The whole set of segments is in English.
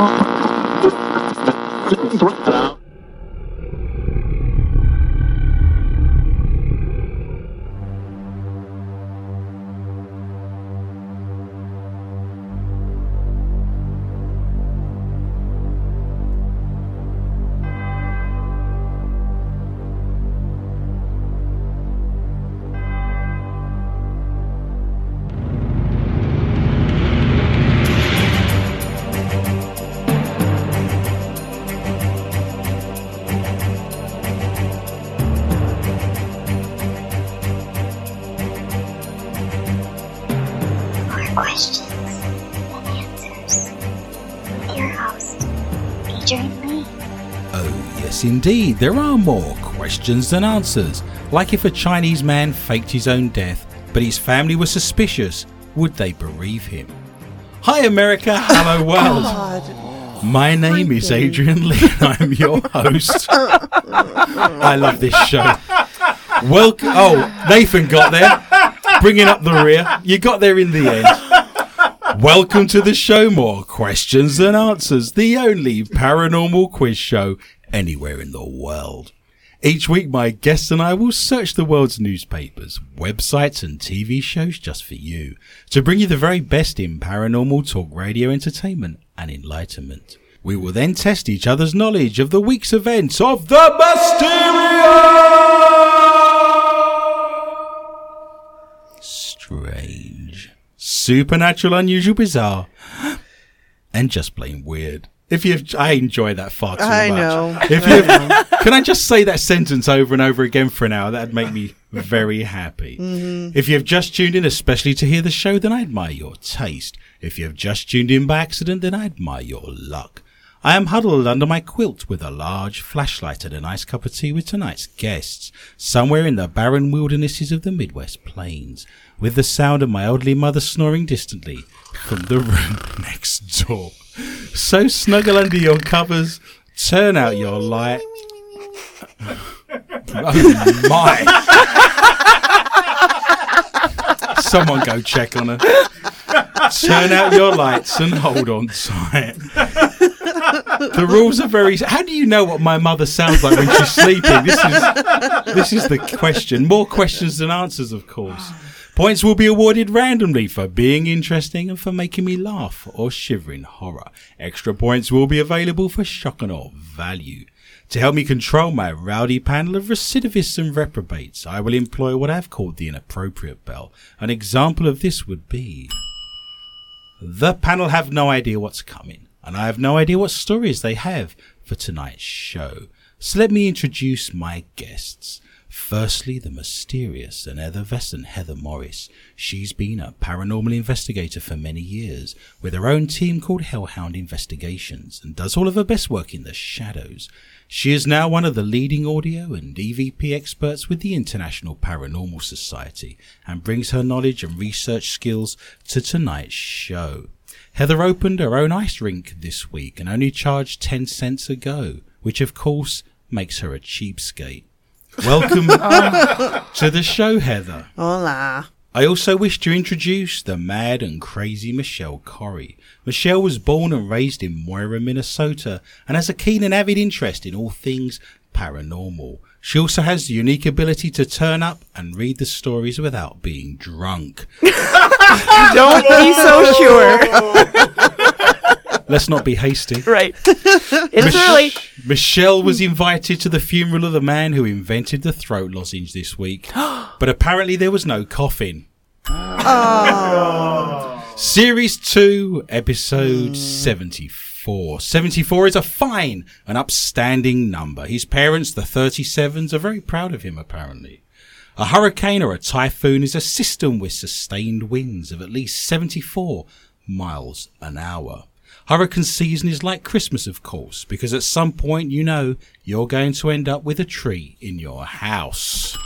More indeed. There are more questions than answers. Like if a Chinese man faked his own death, but his family were suspicious, would they bereave him? Hi, America. Hello, world. My name is Adrian Lee, and I'm your host. I love this show. Welcome. Oh, Nathan got there, bringing up the rear. You got there in the end. Welcome to the show. More questions than answers. The only paranormal quiz show anywhere in the world. Each week, my guests and I will search the world's newspapers, websites, and TV shows just for you to bring you the very best in paranormal talk radio entertainment and enlightenment. We will then test each other's knowledge of the week's events of the Mysterious! Strange, supernatural, unusual, bizarre, and just plain weird. If you, I enjoy that far too I much. know. If you, can I just say that sentence over and over again for an hour? That'd make me very happy. Mm-hmm. If you've just tuned in, especially to hear the show, then I admire your taste. If you've just tuned in by accident, then I admire your luck. I am huddled under my quilt with a large flashlight and a nice cup of tea with tonight's guests, somewhere in the barren wildernesses of the Midwest Plains, with the sound of my elderly mother snoring distantly from the room next door. So snuggle under your covers, turn out your light. Oh my! Someone go check on her. Turn out your lights and hold on tight. The rules are very. How do you know what my mother sounds like when she's sleeping? This is this is the question. More questions than answers, of course. Points will be awarded randomly for being interesting and for making me laugh or shiver in horror. Extra points will be available for shock and awe value. To help me control my rowdy panel of recidivists and reprobates, I will employ what I've called the inappropriate bell. An example of this would be the panel have no idea what's coming, and I have no idea what stories they have for tonight's show. So let me introduce my guests. Firstly, the mysterious and effervescent Heather Morris. She's been a paranormal investigator for many years, with her own team called Hellhound Investigations, and does all of her best work in the shadows. She is now one of the leading audio and EVP experts with the International Paranormal Society, and brings her knowledge and research skills to tonight's show. Heather opened her own ice rink this week and only charged 10 cents a go, which of course makes her a cheapskate. Welcome to the show, Heather. Hola. I also wish to introduce the mad and crazy Michelle Corrie. Michelle was born and raised in Mora, Minnesota, and has a keen and avid interest in all things paranormal. She also has the unique ability to turn up and read the stories without being drunk. Don't be so sure. Let's not be hasty. right. It's Mich- early. Michelle was invited to the funeral of the man who invented the throat lozenge this week, but apparently there was no coffin. Oh. Series 2, episode 74. 74 is a fine and upstanding number. His parents, the 37s, are very proud of him, apparently. A hurricane or a typhoon is a system with sustained winds of at least 74 miles an hour. Hurricane season is like Christmas, of course, because at some point you know you're going to end up with a tree in your house.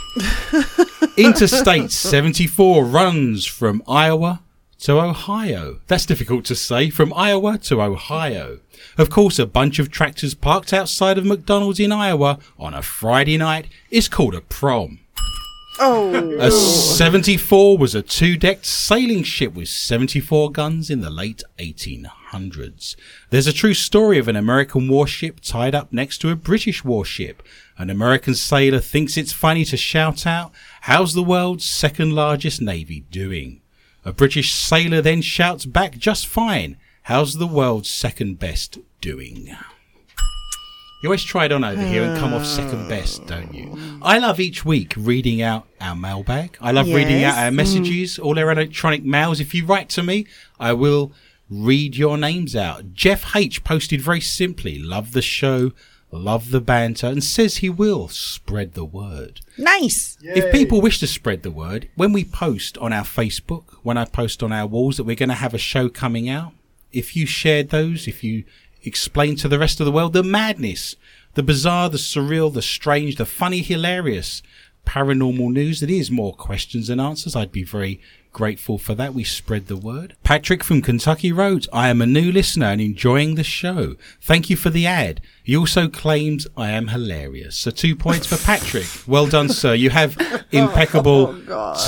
Interstate 74 runs from Iowa to Ohio. That's difficult to say. From Iowa to Ohio. Of course, a bunch of tractors parked outside of McDonald's in Iowa on a Friday night is called a prom. Oh. A 74 was a two decked sailing ship with 74 guns in the late 1800s. There's a true story of an American warship tied up next to a British warship. An American sailor thinks it's funny to shout out, How's the world's second largest navy doing? A British sailor then shouts back, Just fine. How's the world's second best doing? You always try it on over here and come off second uh. best, don't you? I love each week reading out our mailbag. I love reading out our mm. messages, all our electronic mails. If you write to me, I will read your names out. Jeff H posted very simply, love the show, love the banter, and says he will spread the word. Nice. If people wish to spread the word, when we post on our Facebook, when I post on our walls that we're going to have a show coming out, if you shared those, if you explain to the rest of the world the madness, the bizarre, the surreal, the strange, the funny, hilarious, paranormal news that is more questions than answers, I'd be very grateful for that. We spread the word. Patrick from Kentucky wrote, I am a new listener and enjoying the show. Thank you for the ad. He also claims I am hilarious. So two points for Patrick. Well done, sir. You have oh impeccable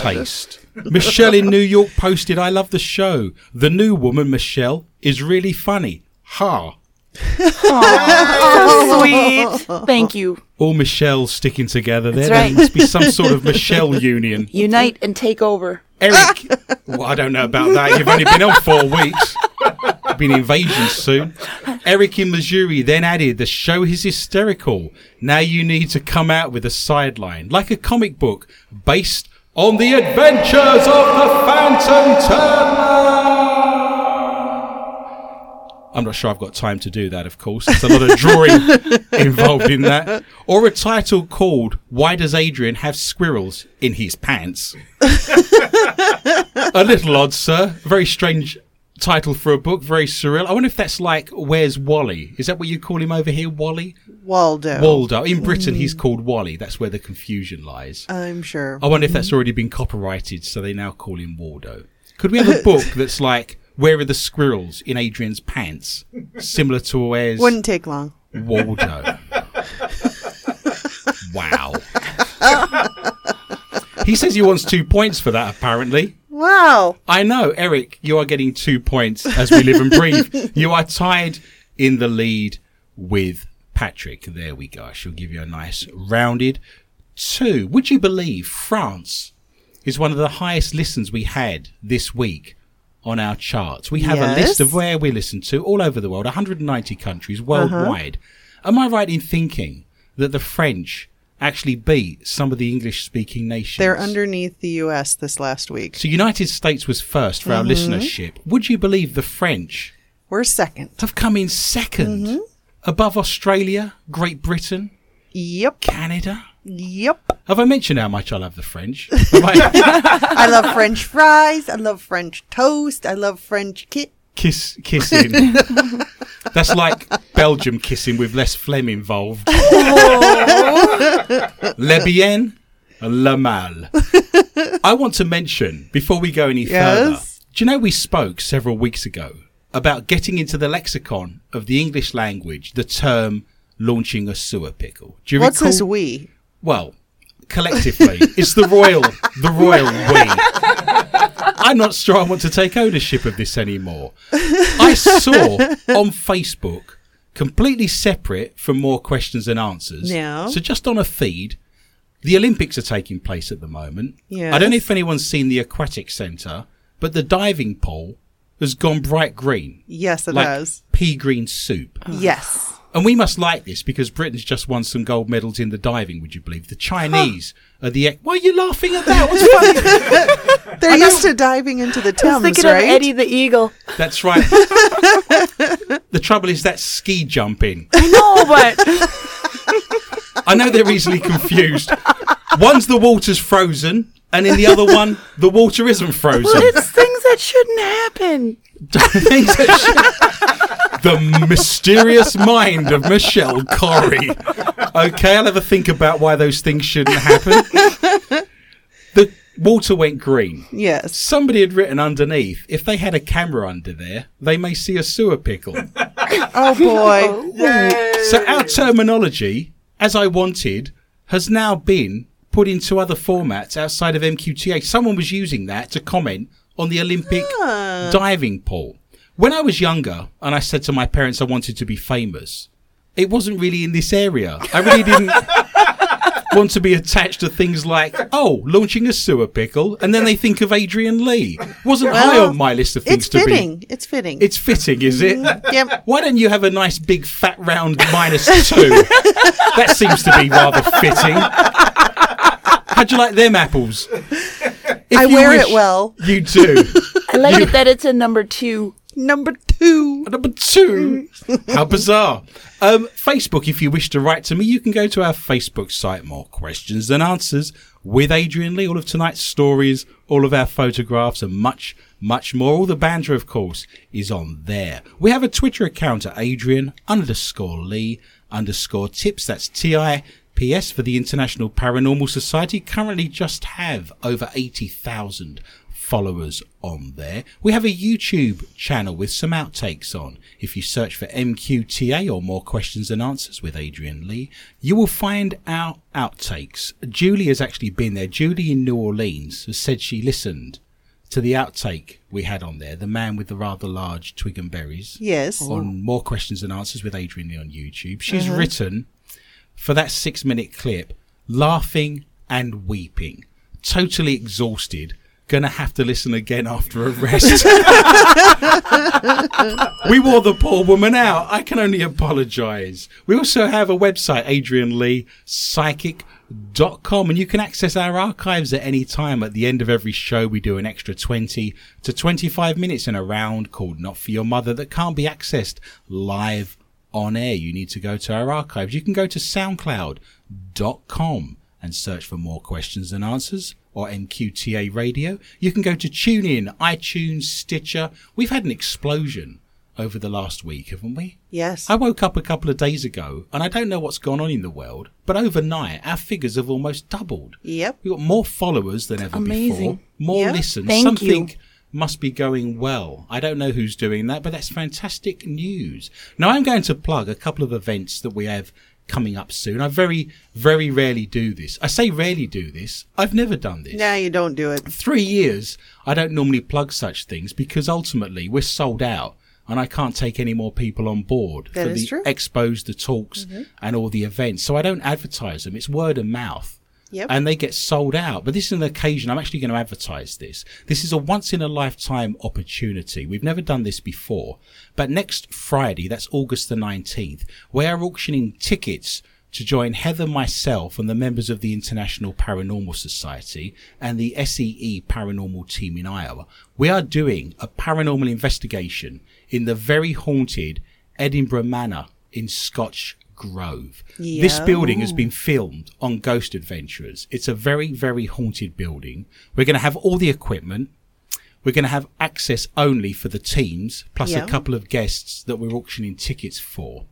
taste. Michelle in New York posted, I love the show. The new woman, Michelle, is really funny. Ha. So sweet. Thank you. All Michelle sticking together there. Right. must be some sort of Michelle union. Unite and take over. Eric, well, I don't know about that. You've only been on four weeks. Been invasion soon. Eric in Missouri then added, "The show is hysterical. Now you need to come out with a sideline, like a comic book, based on the adventures of the Phantom Turner." I'm not sure I've got time to do that, of course. There's a lot of drawing involved in that. Or a title called Why Does Adrian Have Squirrels in His Pants? a little odd, sir. Very strange title for a book, very surreal. I wonder if that's like Where's Wally? Is that what you call him over here, Wally? Waldo. Waldo. In Britain, mm. he's called Wally. That's where the confusion lies. I'm sure. I wonder if that's already been copyrighted, so they now call him Waldo. Could we have a book that's like Where are the Squirrels in Adrian's Pants? Similar to Where's Wouldn't take long. Waldo. wow. he says he wants two points for that, apparently. Wow. I know, Eric, you are getting two points as we live and breathe. You are tied in the lead with Patrick. There we go. I shall give you a nice rounded two. Would you believe France is one of the highest listens we had this week on our charts? We have a list of where we listen to all over the world, 190 countries worldwide. Am I right in thinking that the French actually beat some of the English speaking nations? They're underneath the U.S. this last week. So United States was first for our mm-hmm. listenership. Would you believe the French We're second. have come in 2nd mm-hmm. above Australia, Great Britain, Yep. Canada? Yep. Have I mentioned how much I love the French? I love French fries. I love French toast. I love French kit. kiss kissing? That's like Belgium kissing with less phlegm involved. Le bien, le mal. I want to mention before we go any further. Do you know we spoke several weeks ago about getting into the lexicon of the English language the term launching a sewer pickle? Do you What's recall? this we? Well, collectively, it's the royal, the royal we. I'm not sure I want to take ownership of this anymore. I saw on Facebook, completely separate from more questions and answers. Yeah. So just on a feed, the Olympics are taking place at the moment. Yes. I don't know if anyone's seen the aquatic centre, but the diving pool has gone bright green, Yes, it like has. pea green soup. Yes. And we must like this because Britain's just won some gold medals in the diving, would you believe? The Chinese are the. ex- Why are you laughing at that? What's funny? They're used to diving into the I was Thames, thinking right? of Eddie the Eagle. That's right. the trouble is that ski jumping. I know, but I know they're easily confused. One's the water's frozen, and in the other one, the water isn't frozen. it's things that shouldn't happen. Things that should- the mysterious mind of Michelle Corrie. Okay, I'll have a think about why those things shouldn't happen. The water went green. Yes. Somebody had written underneath, if they had a camera under there, they may see a sewer pickle. Oh boy. Oh, so our terminology, as I wanted, has now been put into other formats outside of MQTA. Someone was using that to comment on the Olympic ah. diving pool. When I was younger and I said to my parents I wanted to be famous, it wasn't really in this area. I really didn't want to be attached to things like, oh, launching a sewer pickle, and then they think of Adrian Lee. Wasn't high on my list of things It's to be. fitting. It's fitting. It's fitting, is it? Mm-hmm. Yep. Why don't you have a nice big fat round minus two? that seems to be rather fitting. How'd you like them apples? If I wear wish- it well. You do. I like it that it's a number two. Number two. Number two. How bizarre. Um, Facebook, if you wish to write to me, you can go to our Facebook site, More Questions Than Answers, with Adrian Lee. All of tonight's stories, all of our photographs, and much, much more. All the banter, of course, is on there. We have a Twitter account at Adrian underscore Lee underscore tips. That's T-I-P-S for the International Paranormal Society. Currently just have over 80,000 followers on there. We have a YouTube channel with some outtakes on. If you search for MQTA or more questions and answers with Adrian Lee, you will find our outtakes. Julie has actually been there. Julie in New Orleans has said she listened to the outtake we had on there, the man with the rather large twig and berries. Yes. On more questions and answers with Adrian Lee on YouTube. She's mm-hmm. written for that six minute clip, laughing and weeping, totally exhausted. Gonna have to listen again after a rest. we wore the poor woman out. I can only apologise. We also have a website, Adrian Lee com, and you can access our archives at any time. At the end of every show, we do an extra 20 to 25 minutes in a round called Not For Your Mother that can't be accessed live on air. You need to go to our archives. You can go to soundcloud.com and search for more questions and answers or MQTA radio. You can go to TuneIn, iTunes, Stitcher. We've had an explosion over the last week, haven't we? Yes. I woke up a couple of days ago and I don't know what's gone on in the world, but overnight our figures have almost doubled. Yep. We've got more followers than ever Amazing. before, more Yeah. listens. Thank Something you. must be going well. I don't know who's doing that, but that's fantastic news. Now I'm going to plug a couple of events that we have coming up soon. I very, very rarely do this. I say rarely do this. I've never done this Now you don't do it. three years, I don't normally plug such things because ultimately we're sold out and I can't take any more people on board That for the true. Mm-hmm. expos, the talks, and all the events. So I don't advertise them. It's word of mouth. Yep. And they get sold out. But this is an occasion I'm actually going to advertise this. This is a once in a lifetime opportunity. We've never done this before. But next Friday, that's August the 19th, we are auctioning tickets to join Heather, myself, and the members of the International Paranormal Society and the SEE Paranormal team in Iowa. We are doing a paranormal investigation in the very haunted Edinburgh Manor in Scotch Grove. This building has been filmed on Ghost Adventures. It's a very, very haunted building. We're going to have all the equipment. We're going to have access only for the teams, plus Yeah. a couple of guests that we're auctioning tickets for.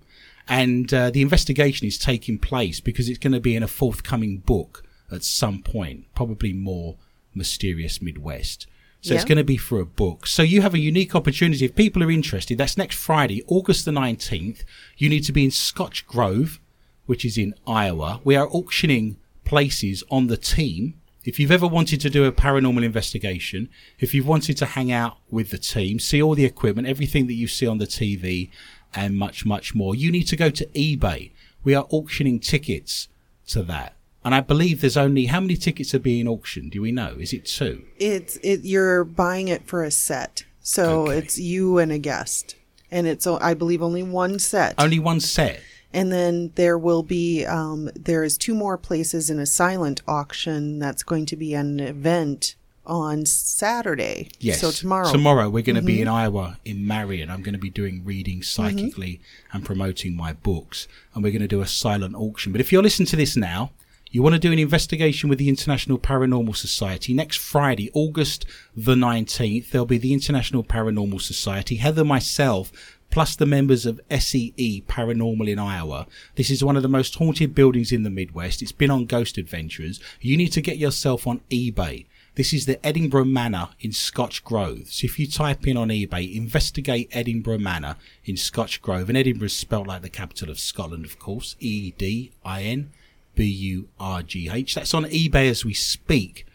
And uh, the investigation is taking place because it's going to be in a forthcoming book at some point, probably more mysterious Midwest. So it's going to be for a book. So you have a unique opportunity. If people are interested, that's next Friday, August the 19th. You need to be in Scotch Grove, which is in Iowa. We are auctioning places on the team. If you've ever wanted to do a paranormal investigation, if you've wanted to hang out with the team, see all the equipment, everything that you see on the TV, and much, much more, you need to go to eBay. We are auctioning tickets to that. And I believe there's only, how many tickets are being auctioned? Do we know? Is it two? It's it. You're buying it for a set, so Okay. it's you and a guest, and it's I believe only one set. Only one set. And then there will be um, there is two more places in a silent auction that's going to be an event on Saturday. Yes. So tomorrow. Tomorrow we're going to be in Iowa in Marion. I'm going to be doing readings psychically and promoting my books, and we're going to do a silent auction. But if you're listening to this now, you want to do an investigation with the International Paranormal Society next Friday, August the 19th. There'll be the International Paranormal Society, Heather, myself, plus the members of SEE Paranormal in Iowa. This is one of the most haunted buildings in the Midwest. It's been on Ghost Adventures. You need to get yourself on eBay. This is the Edinburgh Manor in Scotch Grove. So if you type in on eBay, investigate Edinburgh Manor in Scotch Grove, and Edinburgh is spelled like the capital of Scotland, of course, E D I N B U R G H. That's on eBay as we speak.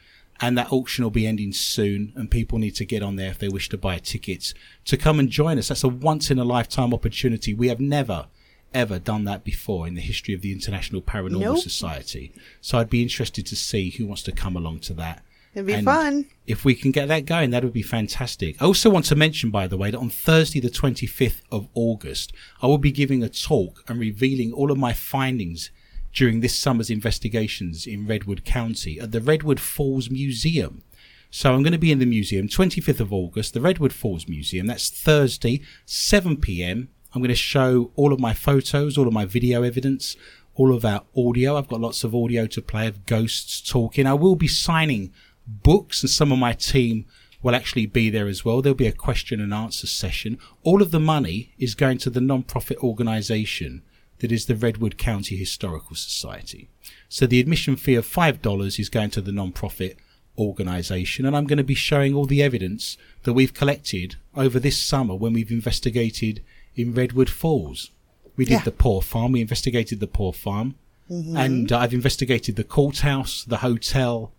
And that auction will be ending soon, and people need to get on there if they wish to buy tickets to come and join us. That's a once in a lifetime opportunity. We have never, ever done that before in the history of the International Paranormal Nope. Society. So I'd be interested to see who wants to come along to that. It'd be And fun. If we can get that going, that would be fantastic. I also want to mention, by the way, that on Thursday, the 25th of August, I will be giving a talk and revealing all of my findings during this summer's investigations in Redwood County at the Redwood Falls Museum. So I'm going to be in the museum 25th of August, the Redwood Falls Museum. That's Thursday, 7 p.m. I'm going to show all of my photos, all of my video evidence, all of our audio. I've got lots of audio to play of ghosts talking. I will be signing books and some of my team will actually be there as well. There'll be a question and answer session. All of the money is going to the non-profit organization that is the Redwood County Historical Society. So the admission fee of $5 is going to the non-profit organization and I'm going to be showing all the evidence that we've collected over this summer when we've investigated in Redwood Falls. We did Yeah. the poor farm, we investigated the poor farm and uh, I've investigated the courthouse, the hotel,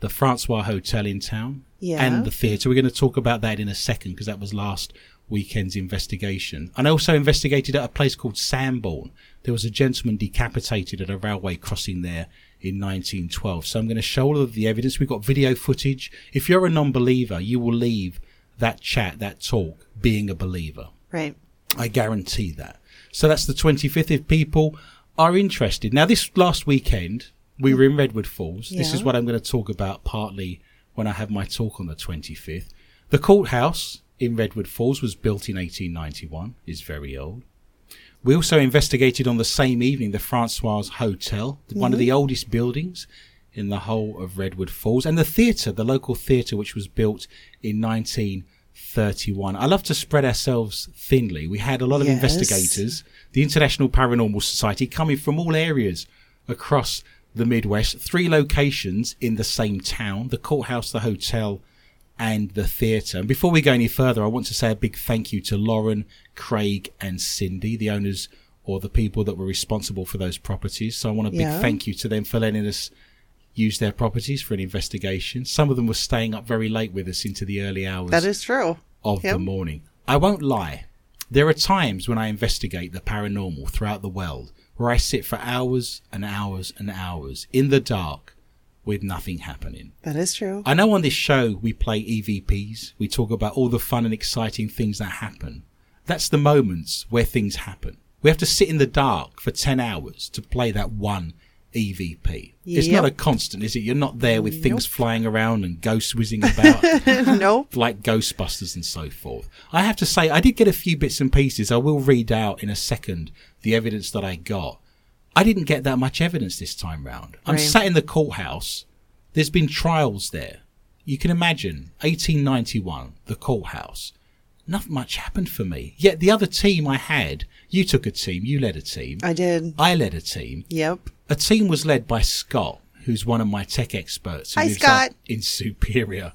the Francois Hotel in town, Yeah. and the theatre. We're going to talk about that in a second because that was last weekend's investigation. And I also investigated at a place called Sanborn. There was a gentleman decapitated at a railway crossing there in 1912. So I'm going to show all of the evidence. We've got video footage. If you're a non-believer, you will leave that chat, that talk, being a believer. Right. I guarantee that. So that's the 25th. If people are interested. Now, this last weekend, we were in Redwood Falls. This is what I'm going to talk about partly when I have my talk on the 25th. The courthouse in Redwood Falls was built in 1891, is very old. We also investigated on the same evening the Francois Hotel, one of the mm-hmm. oldest buildings in the whole of Redwood Falls, and the theatre, the local theatre, which was built in 1931. I love to spread ourselves thinly. We had a lot of Yes. investigators, the International Paranormal Society, coming from all areas across the Midwest, three locations in the same town the courthouse, the hotel, and the theatre. And before we go any further, I want to say a big thank you to Lauren, Craig, and Cindy, the owners or the people that were responsible for those properties. So I want a big Yeah. thank you to them for letting us use their properties for an investigation. Some of them were staying up very late with us into the early hours That is true. of the morning. I won't lie. There are times when I investigate the paranormal throughout the world where I sit for hours and hours and hours in the dark with nothing happening. That is true. I know on this show we play EVPs. We talk about all the fun and exciting things that happen. That's the moments where things happen. We have to sit in the dark for 10 hours to play that one EVP. It's not a constant, is it? You're not there with things Nope. flying around and ghosts whizzing about nope. like Ghostbusters and so forth. I have to say, I did get a few bits and pieces. I will read out in a second the evidence that I got. I didn't get that much evidence this time round. I'm Right. sat in the courthouse. There's been trials there. You can imagine 1891, the courthouse. Not much happened for me. Yet the other team I had, you took a team, you led a team, I did. I led a team. Yep. A team was led by Scott, who's one of my tech experts who Hi, Scott. in Superior.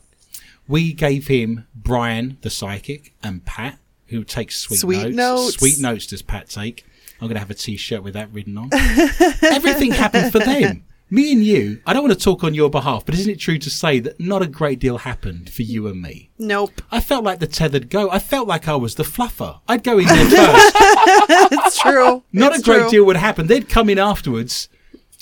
We gave him Brian, the psychic, and Pat, who takes sweet, Sweet notes. Sweet notes does Pat take. I'm going to have a t-shirt with that written on. Everything happened for them. Me and you, I don't want to talk on your behalf, but isn't it true to say that not a great deal happened for you and me? Nope. I felt like the tethered goat. I felt like I was the fluffer. I'd go in there first. It's true. Not It's a great true. deal would happen. They'd come in afterwards.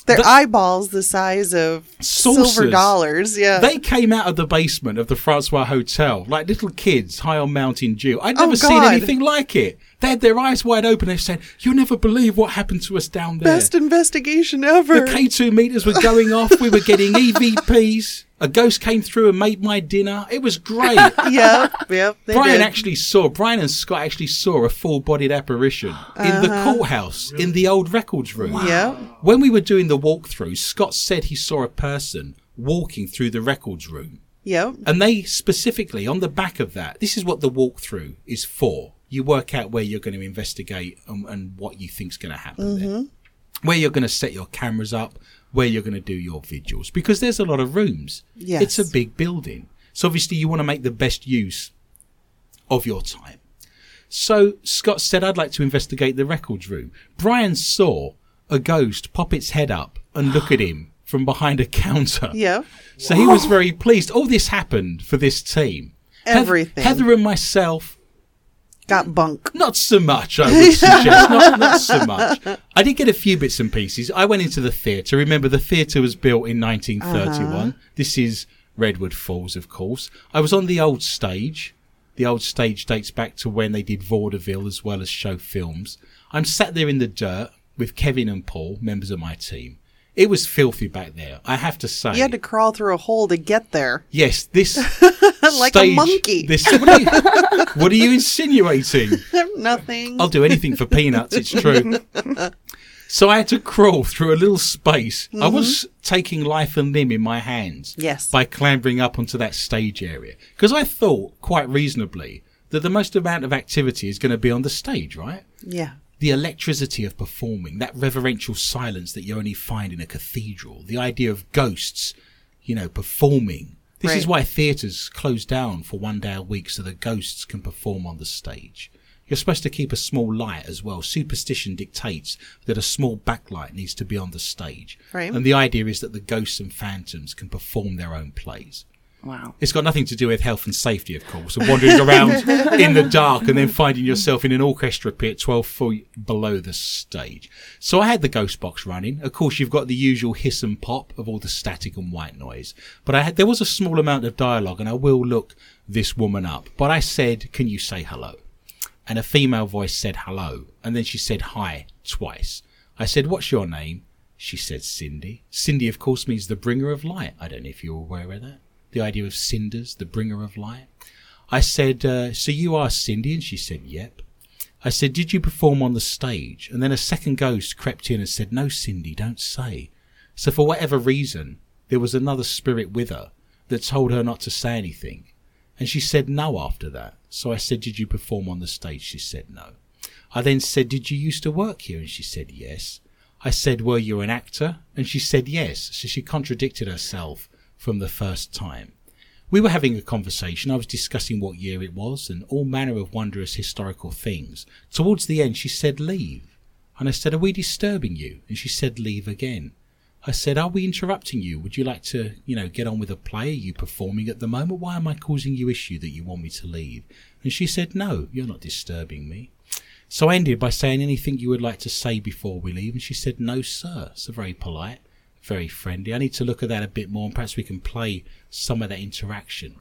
Their The- eyeballs the size of Saucers. silver dollars. Yeah. They came out of the basement of the Francois Hotel like little kids high on Mountain Dew. I'd oh, never Oh, seen anything like it. They had their eyes wide open. They said, "You'll never believe what happened to us down there." Best investigation ever. the K2 meters were going off. We were getting EVPs. A ghost came through and made my dinner. It was great. yeah, Yep. Brian did. actually saw, Brian and Scott actually saw a full bodied apparition in the uh-huh. courthouse in the old records room. Yep. When we were doing the walkthrough, Scott said he saw a person walking through the records room. Yep. And they specifically, on the back of that, this is what the walkthrough is for. You work out where you're going to investigate and, and what you think's going to happen there. Mm-hmm. Where you're going to set your cameras up, where you're going to do your vigils. Because there's a lot of rooms. Yes. It's a big building. So obviously you want to make the best use of your time. So Scott said, I'd like to investigate the records room. Brian saw a ghost pop its head up and look at him from behind a counter. Yeah. So he was very pleased. All this happened for this team. Everything. Heather and myself, Got bunk. not so much, I would suggest. not, not so much. I did get a few bits and pieces. I went into the theatre. Remember, the theatre was built in 1931. Uh-huh. This is Redwood Falls, of course. I was on the old stage. The old stage dates back to when they did vaudeville as well as show films. I'm sat there in the dirt with Kevin and Paul, members of my team. It was filthy back there, I have to say. You had to crawl through a hole to get there. Yes, this Like a monkey. This, what, are you, what are you insinuating? Nothing. I'll do anything for peanuts. It's true. so I had to crawl through a little space. I mm-hmm. was taking life and limb in my hands. Yes. By clambering up onto that stage area because I thought quite reasonably that the most amount of activity is going to be on the stage, right? yeah. The electricity of performing, that reverential silence that you only find in a cathedral, the idea of ghosts, you know, performing. This is why theatres close down for one day a week so the ghosts can perform on the stage. You're supposed to keep a small light as well. Superstition dictates that a small backlight needs to be on the stage. Right. And the idea is that the ghosts and phantoms can perform their own plays. Wow. It's got nothing to do with health and safety, of course, and wandering around in the dark and then finding yourself in an orchestra pit 12 feet below the stage. So I had the ghost box running. Of course, you've got the usual hiss and pop of all the static and white noise. But I had, there was a small amount of dialogue, and I will look this woman up. But I said, Can you say hello? And a female voice said hello, and then she said hi twice. I said, What's your name? She said Cindy. Cindy, of course, means the bringer of light. I don't know if you're aware of that. The idea of cinders, the bringer of light. I said, uh, So you are Cindy? And she said, Yep. I said, Did you perform on the stage? And then a second ghost crept in and said, No, Cindy, don't say. So for whatever reason, there was another spirit with her that told her not to say anything. And she said no after that. So I said, Did you perform on the stage? She said no. I then said, Did you used to work here? And she said yes. I said, Were you an actor? And she said yes. So she contradicted herself from the first time. We were having a conversation. I was discussing what year it was and all manner of wondrous historical things. Towards the end, she said, Leave. And I said, Are we disturbing you? And she said, Leave again. I said, Are we interrupting you? Would you like to, you know, get on with a play? Are you performing at the moment? Why am I causing you issue that you want me to leave? And she said, No, you're not disturbing me. So I ended by saying anything you would like to say before we leave. And she said, No, sir. So very polite, very friendly. I need to look at that a bit more and perhaps we can play some of that interaction.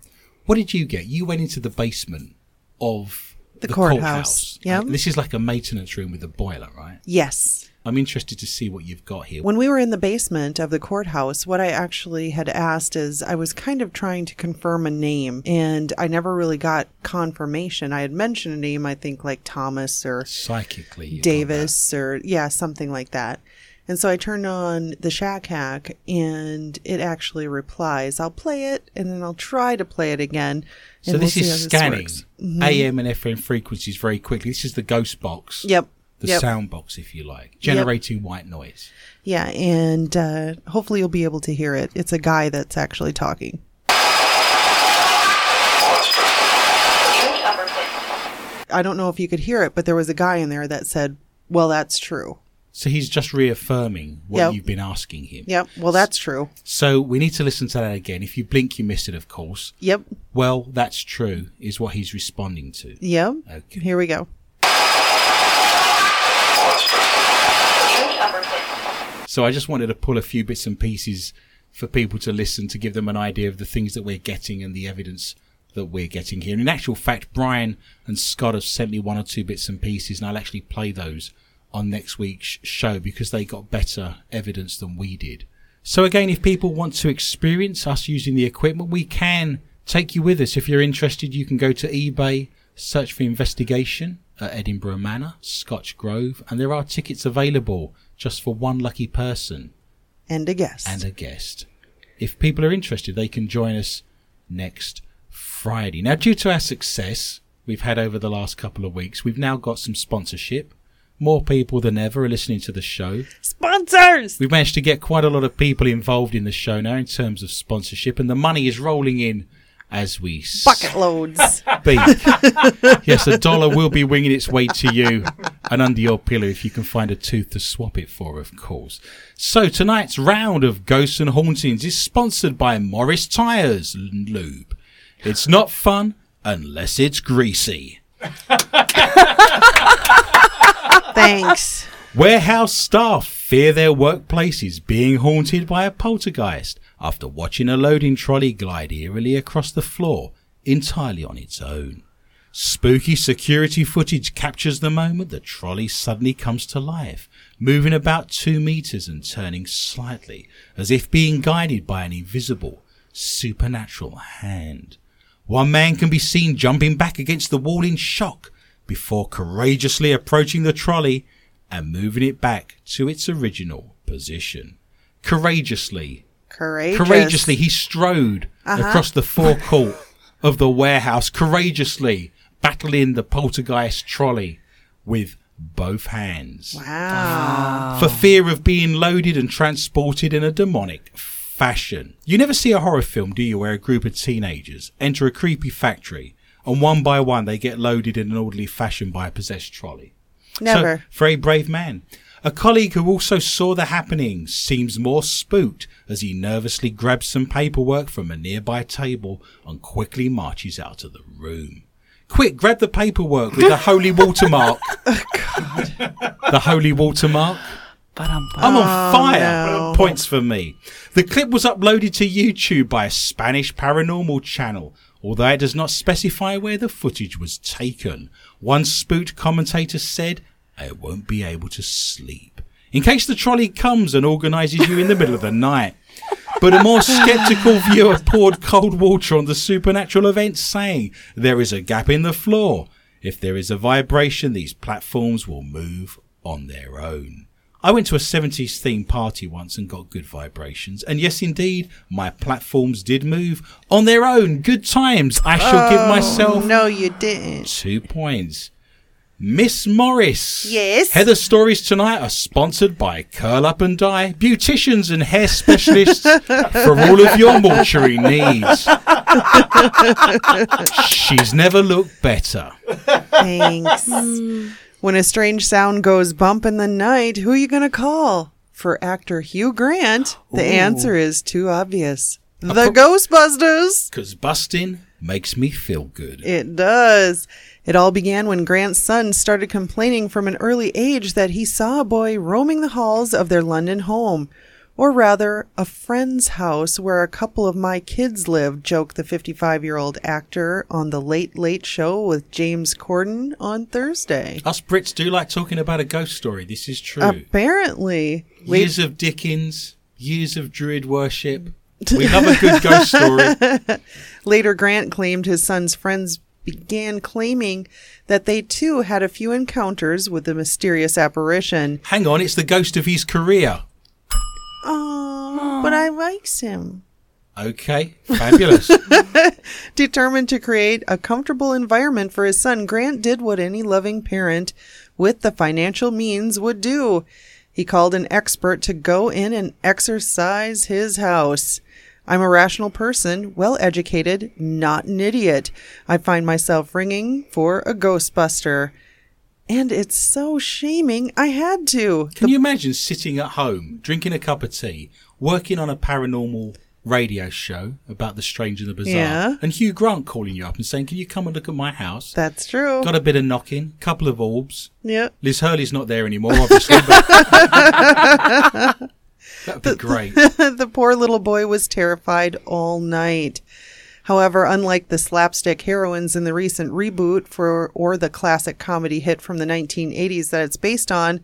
What did you get? You went into the basement of The courthouse. Yeah. This is like a maintenance room with a boiler, right? Yes. I'm interested to see what you've got here. When we were in the basement of the courthouse, what I actually had asked is I was kind of trying to confirm a name and I never really got confirmation. I had mentioned a name, I think like Thomas or Psychically, Davis or yeah, something like that. And so I turned on the Shack Hack and it actually replies. I'll play it and then I'll try to play it again. So we'll this how is scanning works. AM and FM frequencies very quickly. This is the ghost box. Yep. The yep. sound box, if you like, generating white noise. Yeah, and uh, hopefully you'll be able to hear it. It's a guy that's actually talking. I don't know if you could hear it, but there was a guy in there that said, "Well, that's true." So he's just reaffirming what Yep. you've been asking him. Yep. Well, that's true. So we need to listen to that again. If you blink, you miss it, of course. Yep. Well, that's true, is what he's responding to. Yep. Okay. Here we go. So I just wanted to pull a few bits and pieces for people to listen to give them an idea of the things that we're getting and the evidence that we're getting here. And in actual fact, Brian and Scott have sent me one or two bits and pieces, and I'll actually play those on next week's show because they got better evidence than we did. So again, if people want to experience us using the equipment, we can take you with us. If you're interested, you can go to eBay, search for investigation at Edinburgh Manor, Scotch Grove, and there are tickets available just for one lucky person And a guest. and a guest. If people are interested, they can join us next Friday. Now, due to our success we've had over the last couple of weeks, we've now got some sponsorship. More people than ever are listening to the show. Sponsors. We've managed to get quite a lot of people involved in the show now in terms of sponsorship, and the money is rolling in as we Bucket loads. speak. yes, a dollar will be winging its way to you and under your pillow if you can find a tooth to swap it for, of course. So tonight's round of Ghosts and Hauntings is sponsored by Morris Tires Lube. It's not fun unless it's greasy. Thanks. Warehouse staff fear their workplace is being haunted by a poltergeist after watching a loading trolley glide eerily across the floor entirely on its own. Spooky security footage captures the moment the trolley suddenly comes to life, moving about two meters and turning slightly as if being guided by an invisible, supernatural hand. One man can be seen jumping back against the wall in shock before courageously approaching the trolley and moving it back to its original position. Courageously, Courageous. courageously, he strode uh-huh. across the forecourt of the warehouse, courageously battling the poltergeist trolley with both hands Wow. for fear of being loaded and transported in a demonic fashion. You never see a horror film, do you, where a group of teenagers enter a creepy factory and one by one they get loaded in an orderly fashion by a possessed trolley? Never. So, very brave man. A colleague who also saw the happenings seems more spooked as he nervously grabs some paperwork from a nearby table and quickly marches out of the room. Quick, grab the paperwork with the holy watermark. Oh, God. the holy watermark. Ba-dum, ba- I'm on oh, fire. no. Points for me. The clip was uploaded to YouTube by a Spanish paranormal channel, although it does not specify where the footage was taken. One spooked commentator said, I won't be able to sleep. In case the trolley comes and organises you in the middle of the night. But a more skeptical viewer poured cold water on the supernatural event, saying, There is a gap in the floor. If there is a vibration, these platforms will move on their own. I went to a 70s themed party once and got good vibrations. And yes, indeed, my platforms did move on their own. Good times. I shall give oh, myself No, you didn't. two points. Miss Morris. Yes? Heather stories tonight are sponsored by Curl Up and Die, beauticians and hair specialists for all of your mortuary needs. She's never looked better. Thanks. Hmm. When a strange sound goes bump in the night, who you gonna call? For actor Hugh Grant, the answer is too obvious. The Ghostbusters. Because busting makes me feel good. It does. It all began when Grant's son started complaining from an early age that he saw a boy roaming the halls of their London home. Or rather, a friend's house where a couple of my kids live, joked the 55 year old actor on The Late Late Show with James Corden on Thursday. Us Brits do like talking about a ghost story. This is true. Apparently, years of Dickens, years of Druid worship. We love a good ghost story. later Grant claimed his son's friends began claiming that they too had a few encounters with the mysterious apparition. Hang on, it's the ghost of his career. Oh, but I likes him. Okay, fabulous. Determined to create a comfortable environment for his son, Grant did what any loving parent with the financial means would do. He called an expert to go in and exorcise his house. I'm a rational person, well educated, not an idiot. I find myself ringing for a Ghostbuster. And it's so shaming, I had to. Can you imagine sitting at home, drinking a cup of tea, working on a paranormal radio show about the strange and the bizarre, Yeah. and Hugh Grant calling you up and saying, "Can you come and look at my house?" That's true. Got a bit of knocking, couple of orbs. Yep. Liz Hurley's not there anymore, obviously. But that'd be great. the poor little boy was terrified all night. However, unlike the slapstick heroines in the recent reboot for or the classic comedy hit from the 1980s that it's based on,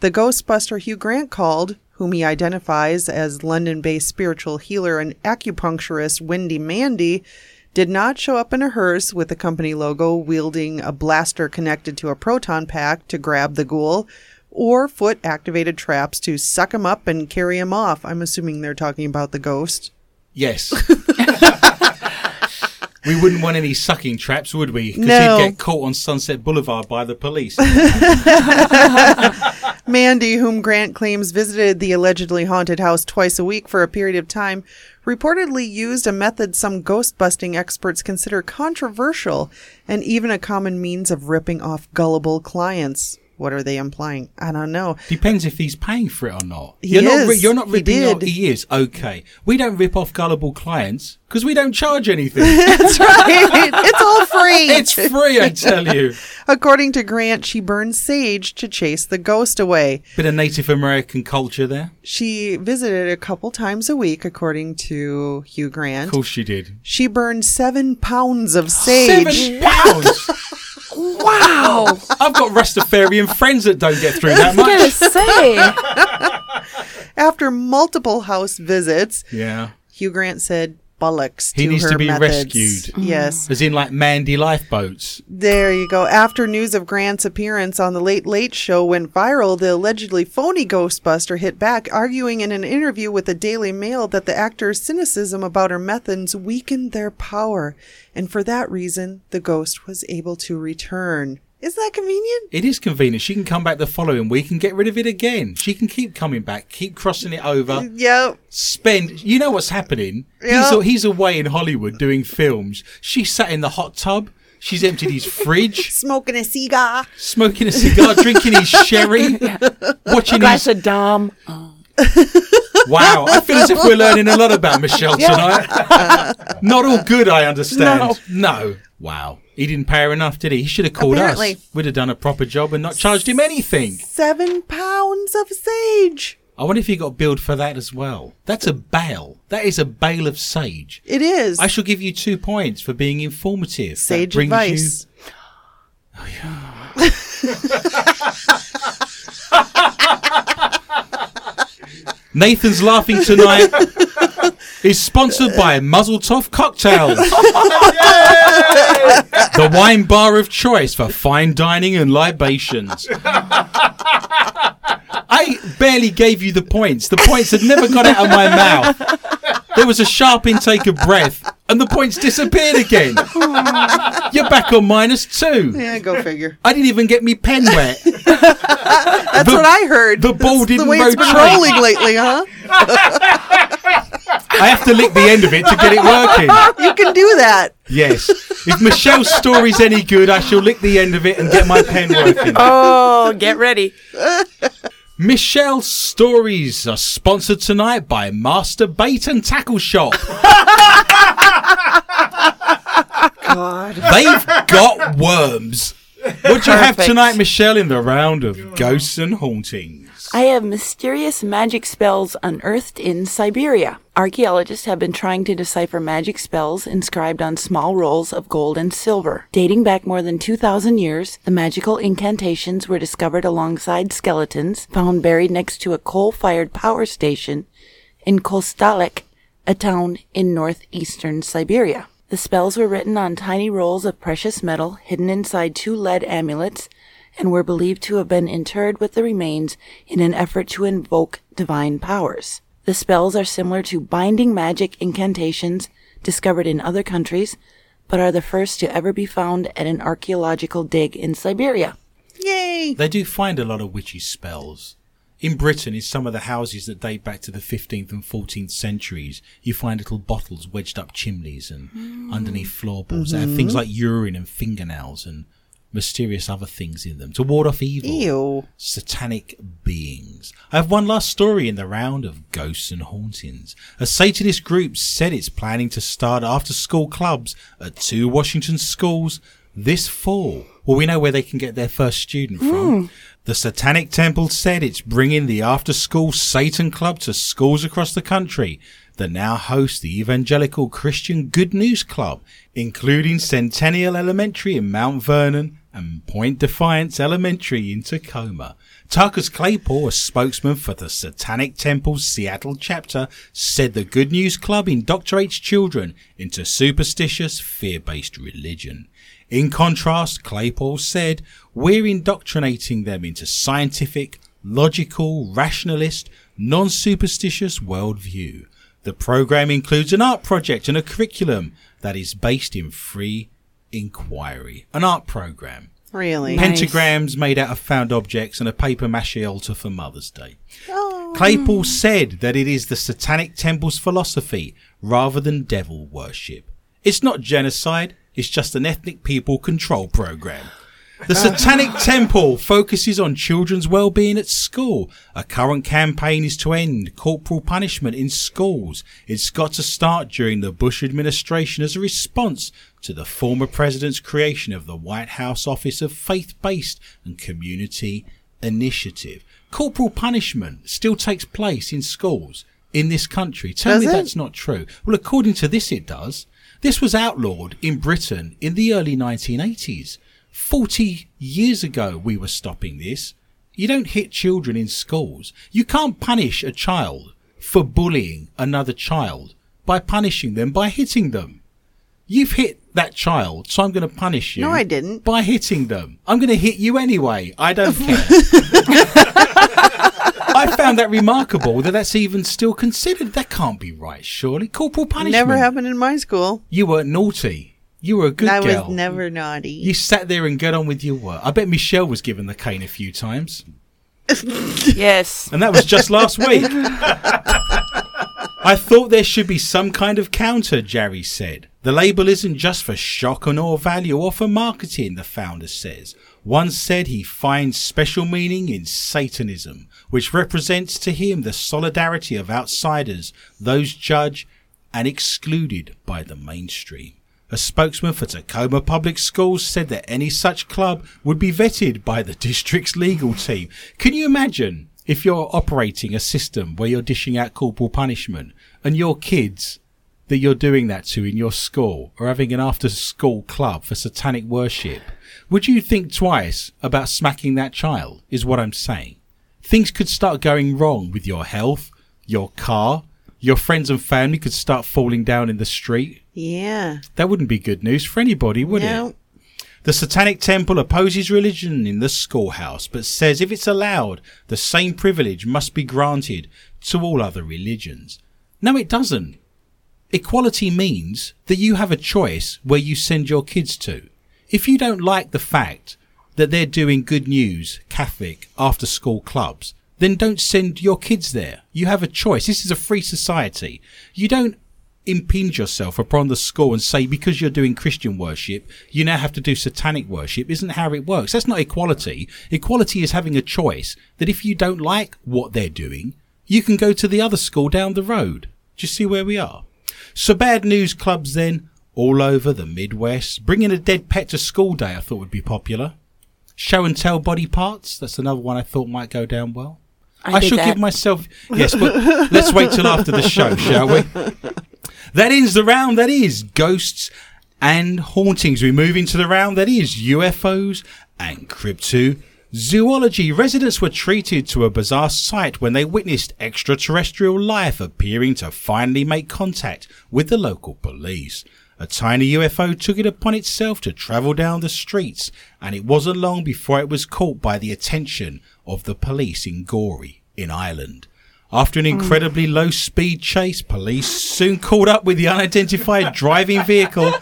the Ghostbuster Hugh Grant called, whom he identifies as London-based spiritual healer and acupuncturist Wendy Mandy, did not show up in a hearse with the company logo wielding a blaster connected to a proton pack to grab the ghoul or foot activated traps to suck him up and carry him off. I'm assuming they're talking about the ghost. Yes. we wouldn't want any sucking traps, would we? Because No. he'd get caught on Sunset Boulevard by the police. Mandy, whom Grant claims visited the allegedly haunted house twice a week for a period of time, reportedly used a method some ghost busting experts consider controversial and even a common means of ripping off gullible clients. What are they implying? I don't know. Depends if he's paying for it or not. He you're not. is. you're not He ripping off. did. He is okay. We don't rip off gullible clients because we don't charge anything. That's right. it's all free. it's free, I tell you. According to Grant, she burned sage to chase the ghost away. Bit of Native American culture there. She visited a couple times a week, according to Hugh Grant. Of course, she did. She burned seven pounds of sage. Seven pounds. Wow. I've got Rastafarian friends that don't get through that I was much. gonna say. After multiple house visits, Yeah. Hugh Grant said bollocks He needs to be methods. rescued. Mm-hmm. Yes. As in, like Mandy lifeboats. There you go. After news of Grant's appearance on the Late Late Show went viral, the allegedly phony Ghostbuster hit back, arguing in an interview with the Daily Mail that the actor's cynicism about her methods weakened their power, and for that reason, the ghost was able to return. Is that convenient? It is convenient. She can come back the following week and get rid of it again. She can keep coming back, keep crossing it over. Yep. spend. You know what's happening? Yeah. He's, he's away in Hollywood doing films. She sat in the hot tub. She's emptied his fridge, Smoking a cigar. smoking a cigar, drinking his sherry, watching Glass his. of Dom. Wow, I feel as if we're learning a lot about Michelle tonight. Not all good, I understand. No. No. Wow. He didn't pay her enough, did he? He should have called Apparently. us. We'd have done a proper job and not charged him anything. Seven pounds of sage. I wonder if he got billed for that as well. That's a bale. That is a bale of sage. It is. I shall give you two points for being informative. That Sage brings advice. Nathan's Laughing Tonight is sponsored by Muzzletoff Cocktails. the wine bar of choice for fine dining and libations. I barely gave you the points. The points had never got out of my mouth. There was a sharp intake of breath, and the points disappeared again. You're back on minus two. Yeah, go figure. I didn't even get me pen wet. That's The- what I heard. the ball That's didn't the way it's been rotate. rolling lately, huh? I have to lick the end of it to get it working. You can do that. Yes. If Michelle's story's any good, I shall lick the end of it and get my pen working. Oh, get ready. Michelle's stories are sponsored tonight by Master Bait and Tackle Shop. God. They've got worms. What do you have Perfect. tonight, Michelle, in the round of ghosts and hauntings? I have mysterious magic spells unearthed in Siberia. Archaeologists have been trying to decipher magic spells inscribed on small rolls of gold and silver. Dating back more than 2,000 years, the magical incantations were discovered alongside skeletons found buried next to a coal fired power station in Kostalek, a town in northeastern Siberia. The spells were written on tiny rolls of precious metal hidden inside two lead amulets and were believed to have been interred with the remains in an effort to invoke divine powers. The spells are similar to binding magic incantations discovered in other countries, but are the first to ever be found at an archaeological dig in Siberia. Yay. They do find a lot of witchy spells. In Britain, in some of the houses that date back to the 15th and 14th centuries, you find little bottles wedged up chimneys and hmm. underneath floorboards that have things hmm. like urine and fingernails and mysterious other things in them to ward off evil. Ew. Satanic beings. I have one last story in the round of ghosts and hauntings. A Satanist group said it's planning to start after school clubs at two Washington schools this fall. Well, we know where they can get their first student from. Hmm. The Satanic Temple said it's bringing the after school Satan Club to schools across the country that now host the Evangelical Christian Good News Club, including Centennial Elementary in Mount Vernon and Point Defiance Elementary in Tacoma. Tarkus Claypool, a spokesman for the Satanic Temple's Seattle chapter, said the Good News Club indoctrinates children into superstitious, fear-based religion. In contrast, Claypool said, we're indoctrinating them into scientific, logical, rationalist, non-superstitious worldview. The program includes an art project and a curriculum that is based in free inquiry. An art program. Really? Nice. Pentagrams made out of found objects and a paper mache altar for Mother's Day. Oh. Claypool said that it is the Satanic Temple's philosophy rather than devil worship. It's not genocide, it's just an ethnic people control program. The uh. Satanic Temple focuses on children's well-being at school. A current campaign is to end corporal punishment in schools. It's got to start during the Bush administration as a response to the former president's creation of the White House Office of Faith-Based and Community Initiative. Corporal punishment still takes place in schools in this country. Tell Does me it? that's not true. Well, according to this, it does. This was outlawed in Britain in the early 1980s. 40 years ago, we were stopping this. You don't hit children in schools. You can't punish a child for bullying another child by punishing them by hitting them. You've hit that child, so I'm going to punish you. No, I didn't. By hitting them. I'm going to hit you anyway. I don't care. I found that remarkable that that's even still considered. That can't be right, surely. Corporal punishment. Never happened in my school. You weren't naughty. You were a good I girl. was never naughty. You sat there and got on with your work. I bet Michelle was given the cane a few times. Yes. And that was just last week. I thought there should be some kind of counter, Jerry said. The label isn't just for shock and awe value or for marketing, the founder says. One said he finds special meaning in Satanism, which represents to him the solidarity of outsiders, those judged and excluded by the mainstream. A spokesman for Tacoma Public Schools said that any such club would be vetted by the district's legal team. Can you imagine if you're operating a system where you're dishing out corporal punishment and your kids that you're doing that to in your school or having an after school club for satanic worship? Would you think twice about smacking that child? Is what I'm saying. Things could start going wrong with your health, your car, your friends and family could start falling down in the street. yeah. That wouldn't be good news for anybody, would No. it? The Satanic Temple opposes religion in the schoolhouse, but says if it's allowed, the same privilege must be granted to all other religions. No, it doesn't. Equality means that you have a choice where you send your kids to. If you don't like the fact that they're doing good news, Catholic, after school clubs, then don't send your kids there. You have a choice. This is a free society. You don't impinge yourself upon the school and say because you're doing Christian worship, you now have to do satanic worship. Isn't how it works. That's not equality. Equality is having a choice that if you don't like what they're doing, you can go to the other school down the road. Do you see where we are? So bad news clubs then, all over the Midwest. Bringing a dead pet to school day I thought would be popular. Show and tell body parts. That's another one I thought might go down well. I I, shall that. give myself yes, but let's wait till after the show, shall we? That ends the round that is ghosts and hauntings. We move into the round that is UFOs and cryptozoology. Residents were treated to a bizarre sight when they witnessed extraterrestrial life appearing to finally make contact with the local police. A tiny UFO took it upon itself to travel down the streets, and it wasn't long before it was caught by the attention of the police in Gorey, in Ireland. After an hmm. incredibly low speed chase, police soon caught up with the unidentified driving vehicle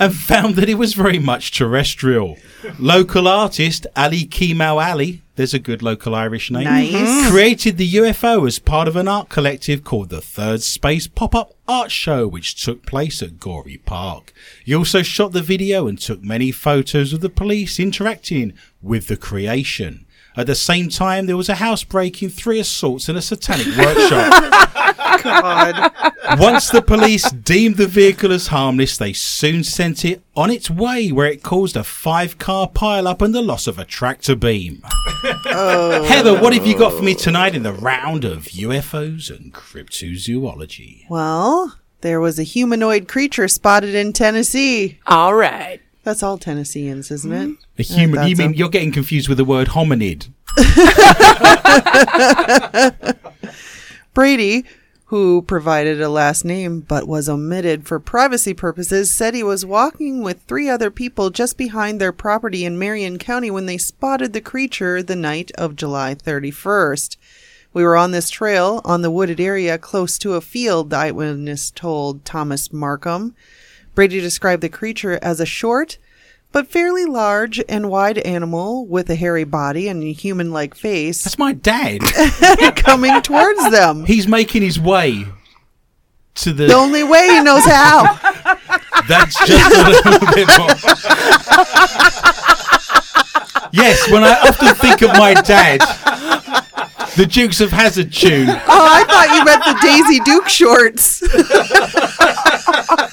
and found that it was very much terrestrial. Local artist Ali Kemal Ali, there's a good local Irish name, Nice. Mhm. created the UFO as part of an art collective called the Third Space Pop Up Art Show, which took place at Gorey Park. He also shot the video and took many photos of the police interacting with the creation. At the same time, there was a housebreaking, three assaults, and a satanic workshop. God. Once the police deemed the vehicle as harmless, they soon sent it on its way, where it caused a five-car pile-up and the loss of a tractor beam. Oh. Heather, what have you got for me tonight in the round of UFOs and cryptozoology? well, there was a humanoid creature spotted in Tennessee. All right. That's all Tennesseans, isn't it? A human? You mean so. you're getting confused with the word hominid? Brady, who provided a last name but was omitted for privacy purposes, said he was walking with three other people just behind their property in Marion County when they spotted the creature the night of July 31st. We were on this trail on the wooded area close to a field, the eyewitness told Thomas Markham. Brady described the creature as a short, but fairly large and wide animal with a hairy body and a human like face That's my dad. coming towards them. He's making his way to the. The only way he knows how. That's just a little bit more. yes, when I often think of my dad, the Dukes of Hazzard tune. Oh, I thought you meant the Daisy Duke shorts.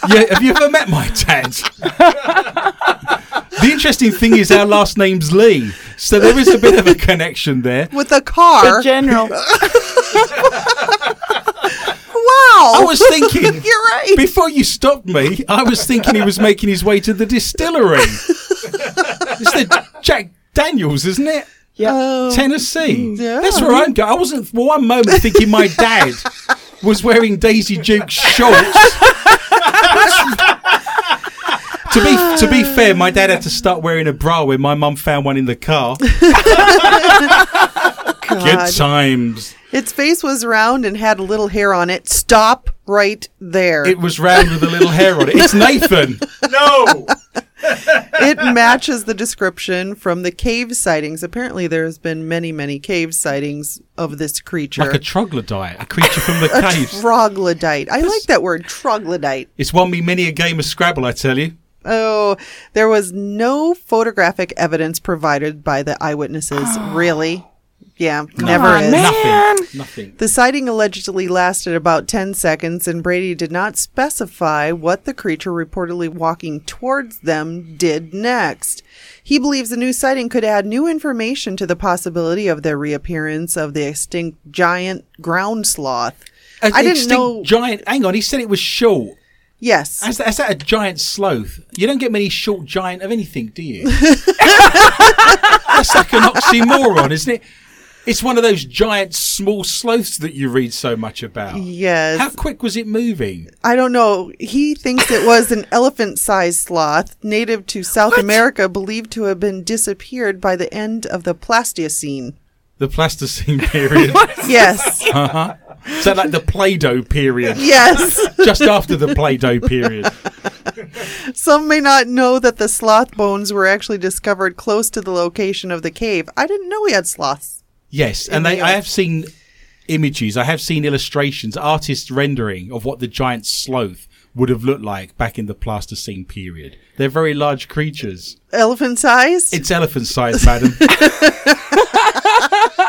Yeah, have you ever met my dad? The interesting thing is our last name's Lee, so there is a bit of a connection there. with a car. The general. wow. I was thinking, You're right. before you stopped me, I was thinking he was making his way to the distillery. It's the Jack Daniels, isn't it? Yeah. Oh, Tennessee. yeah. That's where I'm going. I wasn't for one moment thinking my dad was wearing Daisy Duke's shorts. To be to be fair, my dad had to start wearing a bra when my mum found one in the car. Good times. Its face was round and had a little hair on it. Stop right there. It was round with a little hair on it. It's Nathan. No. it matches the description from the cave sightings. Apparently, there's been many, many cave sightings of this creature. Like a troglodyte, a creature from the A caves. troglodyte. I like that word, troglodyte. It's won me many a game of Scrabble, I tell you. Oh, there was no photographic evidence provided by the eyewitnesses. really? Yeah, never on, is. man. Nothing. Nothing. The sighting allegedly lasted about 10 seconds, and Brady did not specify what the creature reportedly walking towards them did next. He believes the new sighting could add new information to the possibility of the reappearance of the extinct giant ground sloth. A I didn't know- Giant. Hang on, he said it was short. Yes. Is that, is that a giant sloth? You don't get many short giant of anything, do you? That's like an oxymoron, isn't it? It's one of those giant small sloths that you read so much about. Yes. How quick was it moving? I don't know. He thinks it was an elephant sized sloth native to South America, believed to have been disappeared by the end of the Pleistocene. The Pleistocene period. Yes. uh-huh. Is that like the Play-Doh period? yes. Just after the Play-Doh period. Some may not know that the sloth bones were actually discovered close to the location of the cave. I didn't know we had sloths. Yes, and they, the I have seen images. I have seen illustrations, artist rendering of what the giant sloth would have looked like back in the Pleistocene period. They're very large creatures. Elephant sized? It's elephant sized, madam.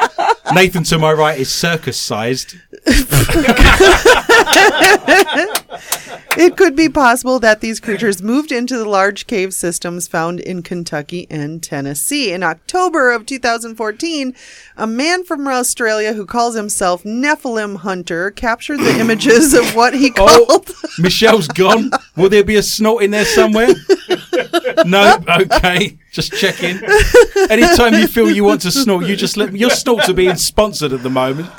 Nathan to my right is circus sized. It could be possible that these creatures moved into the large cave systems found in Kentucky and Tennessee. In October of 2014, a man from Australia who calls himself Nephilim Hunter captured the images of what he Oh, called. Michelle's gone. Will there be a snort in there somewhere? No. Okay. Just checking. Anytime you feel you want to snort, you just let your snorts are being sponsored at the moment.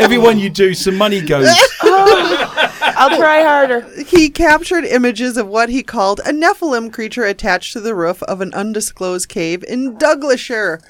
Everyone you do, some money goes. I'll try harder. He captured images of what he called a Nephilim creature attached to the roof of an undisclosed cave in Douglasshire.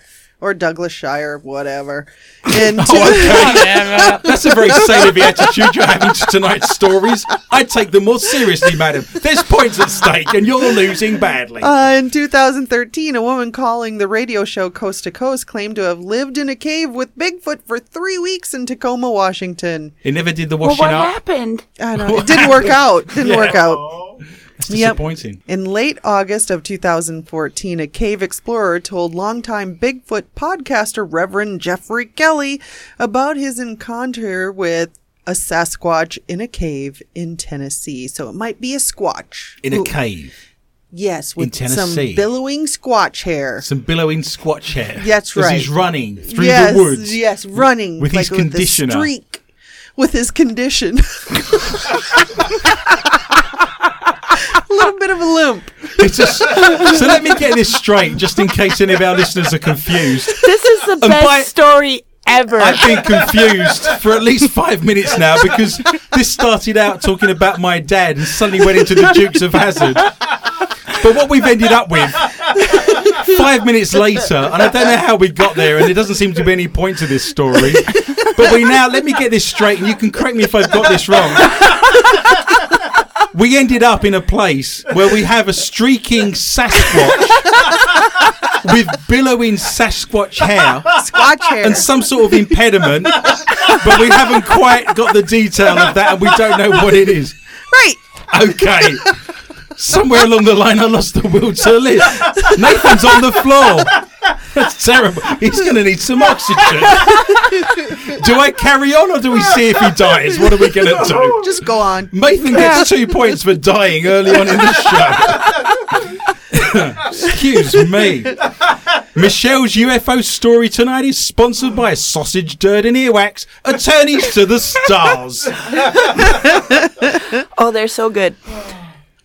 Or Douglas Shire, whatever. And Oh, okay. That's a very savoury attitude you're having to tonight's stories. I'd take them more seriously, madam. There's points at stake, and you're losing badly. Uh, in 2013, a woman calling the radio show Coast to Coast claimed to have lived in a cave with Bigfoot for three weeks in Tacoma, Washington. it never did the washing Well, washing what up. happened? I don't know. It didn't work out. Didn't work out. That's Yep. In late August of 2014, a cave explorer told longtime Bigfoot podcaster Reverend Jeffrey Kelly about his encounter with a Sasquatch in a cave in Tennessee. So it might be a squatch. In a Ooh, cave, Yes, with some billowing squatch hair. some billowing squatch hair. That's As right. he's running through yes, the woods. Yes, running with his conditioner. With streak with his condition. a little bit of a limp. It's just, so let me get this straight, just in case any of our listeners are confused. This is the best by- story ever. I've been confused for at least five minutes now because this started out talking about my dad and suddenly went into the Dukes of Hazzard. But what we've ended up with five minutes later, and I don't know how we got there, and there doesn't seem to be any point to this story. But we now let me get this straight, and you can correct me if I've got this wrong. we ended up in a place where we have a streaking Sasquatch with billowing Sasquatch hair Squatch hair. and some sort of impediment, but we haven't quite got the detail of that and we don't know what it is. right. Okay. Somewhere along the line, I lost the will to live. Nathan's on the floor. That's terrible. He's going to need some oxygen. Do I carry on or do we see if he dies? What are we going to do? Just go on. Nathan gets two points for dying early on in the show. Excuse me. Michelle's UFO story tonight is sponsored by Sausage Dirt and Earwax, attorneys to the stars. Oh, they're so good.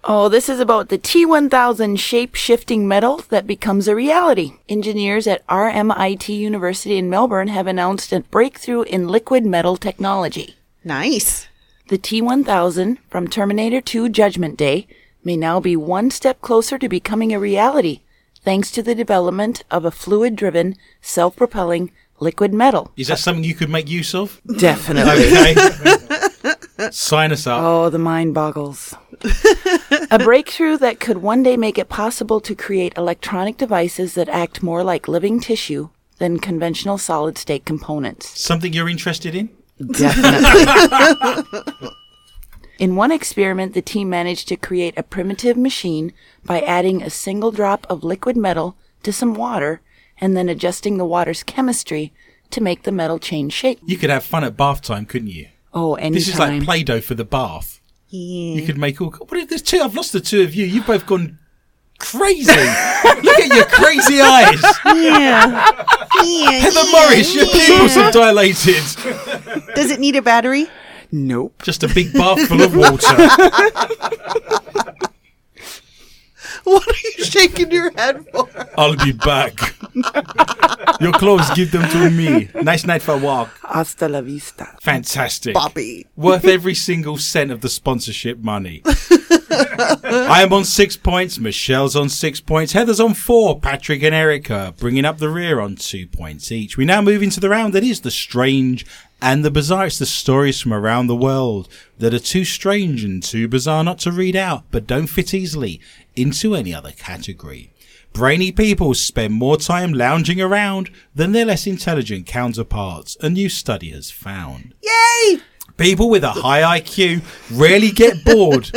Oh, this is about the T1000 shape shifting metal that becomes a reality. Engineers at RMIT University in Melbourne have announced a breakthrough in liquid metal technology. Nice. The T1000 from Terminator 2 Judgment Day may now be one step closer to becoming a reality thanks to the development of a fluid driven, self propelling liquid metal. Is that something you could make use of? Definitely. Okay. Sign us up. Oh, the mind boggles. a breakthrough that could one day make it possible to create electronic devices that act more like living tissue than conventional solid state components. Something you're interested in? Definitely. In one experiment, the team managed to create a primitive machine by adding a single drop of liquid metal to some water and then adjusting the water's chemistry to make the metal change shape. You could have fun at bath time, couldn't you? Oh, anytime. This is like Play Doh for the bath. Yeah. You could make all. What if there's two? I've lost the two of you. You've both gone crazy. Look at your crazy eyes. Yeah. yeah. Heather Morris, your pupils have dilated. Does it need a battery? Nope. Just a big bath full of water. What are you shaking your head for? I'll be back. Your clothes, give them to me. Nice night for a walk. Hasta la vista. Fantastic. Bobby. Worth every single cent of the sponsorship money. I am on six points. Michelle's on six points. Heather's on four. Patrick and Erica bringing up the rear on two points each. We now move into the round that is the strange and the bizarre. It's the stories from around the world that are too strange and too bizarre not to read out, but don't fit easily into any other category. Brainy people spend more time lounging around than their less intelligent counterparts, a new study has found. Yay! People with a high IQ rarely get bored,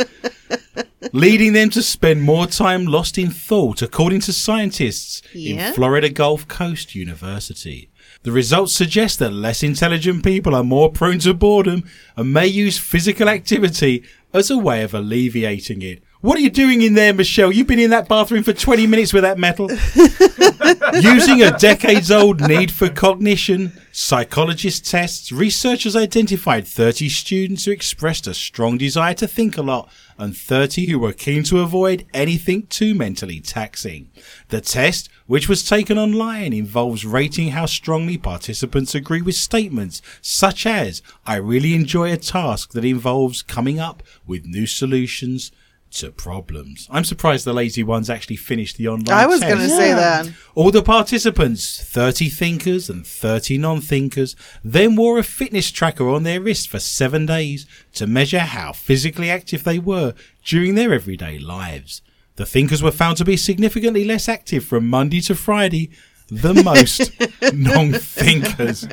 leading them to spend more time lost in thought, according to scientists Yeah? in Florida Gulf Coast University. The results suggest that less intelligent people are more prone to boredom and may use physical activity as a way of alleviating it. What are you doing in there, Michelle? You've been in that bathroom for 20 minutes with that metal. Using a decades old need for cognition, psychologist tests, researchers identified 30 students who expressed a strong desire to think a lot and 30 who were keen to avoid anything too mentally taxing. The test, which was taken online, involves rating how strongly participants agree with statements such as, I really enjoy a task that involves coming up with new solutions to problems. I'm surprised the lazy ones actually finished the online I was going to say that. All the participants, 30 thinkers and 30 non thinkers, then wore a fitness tracker on their wrist for seven days to measure how physically active they were during their everyday lives. The thinkers were found to be significantly less active from Monday to Friday than most non thinkers.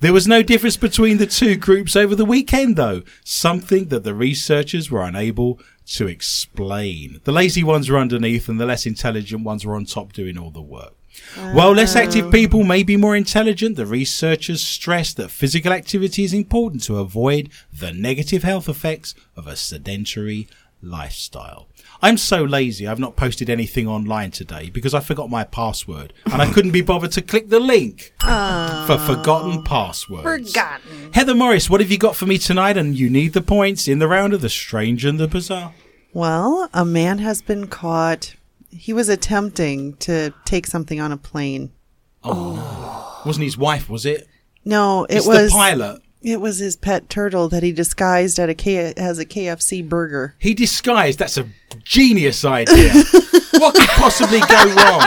There was no difference between the two groups over the weekend, though, something that the researchers were unable to explain. The lazy ones were underneath, and the less intelligent ones were on top doing all the work. While less active oh. people may be more intelligent, the researchers stress that physical activity is important to avoid the negative health effects of a sedentary lifestyle. I'm so lazy, I've not posted anything online today because I forgot my password and I couldn't be bothered to click the link for oh. forgotten passwords. Forgotten. Heather Morris, what have you got for me tonight? And you need the points in the round of the strange and the bizarre. Well, a man has been caught. He was attempting to take something on a plane. Oh wasn't his wife, was it? No, it It's was the pilot. It was his pet turtle that he disguised at a K- as a KFC burger. He disguised. That's a genius idea. what could possibly go wrong?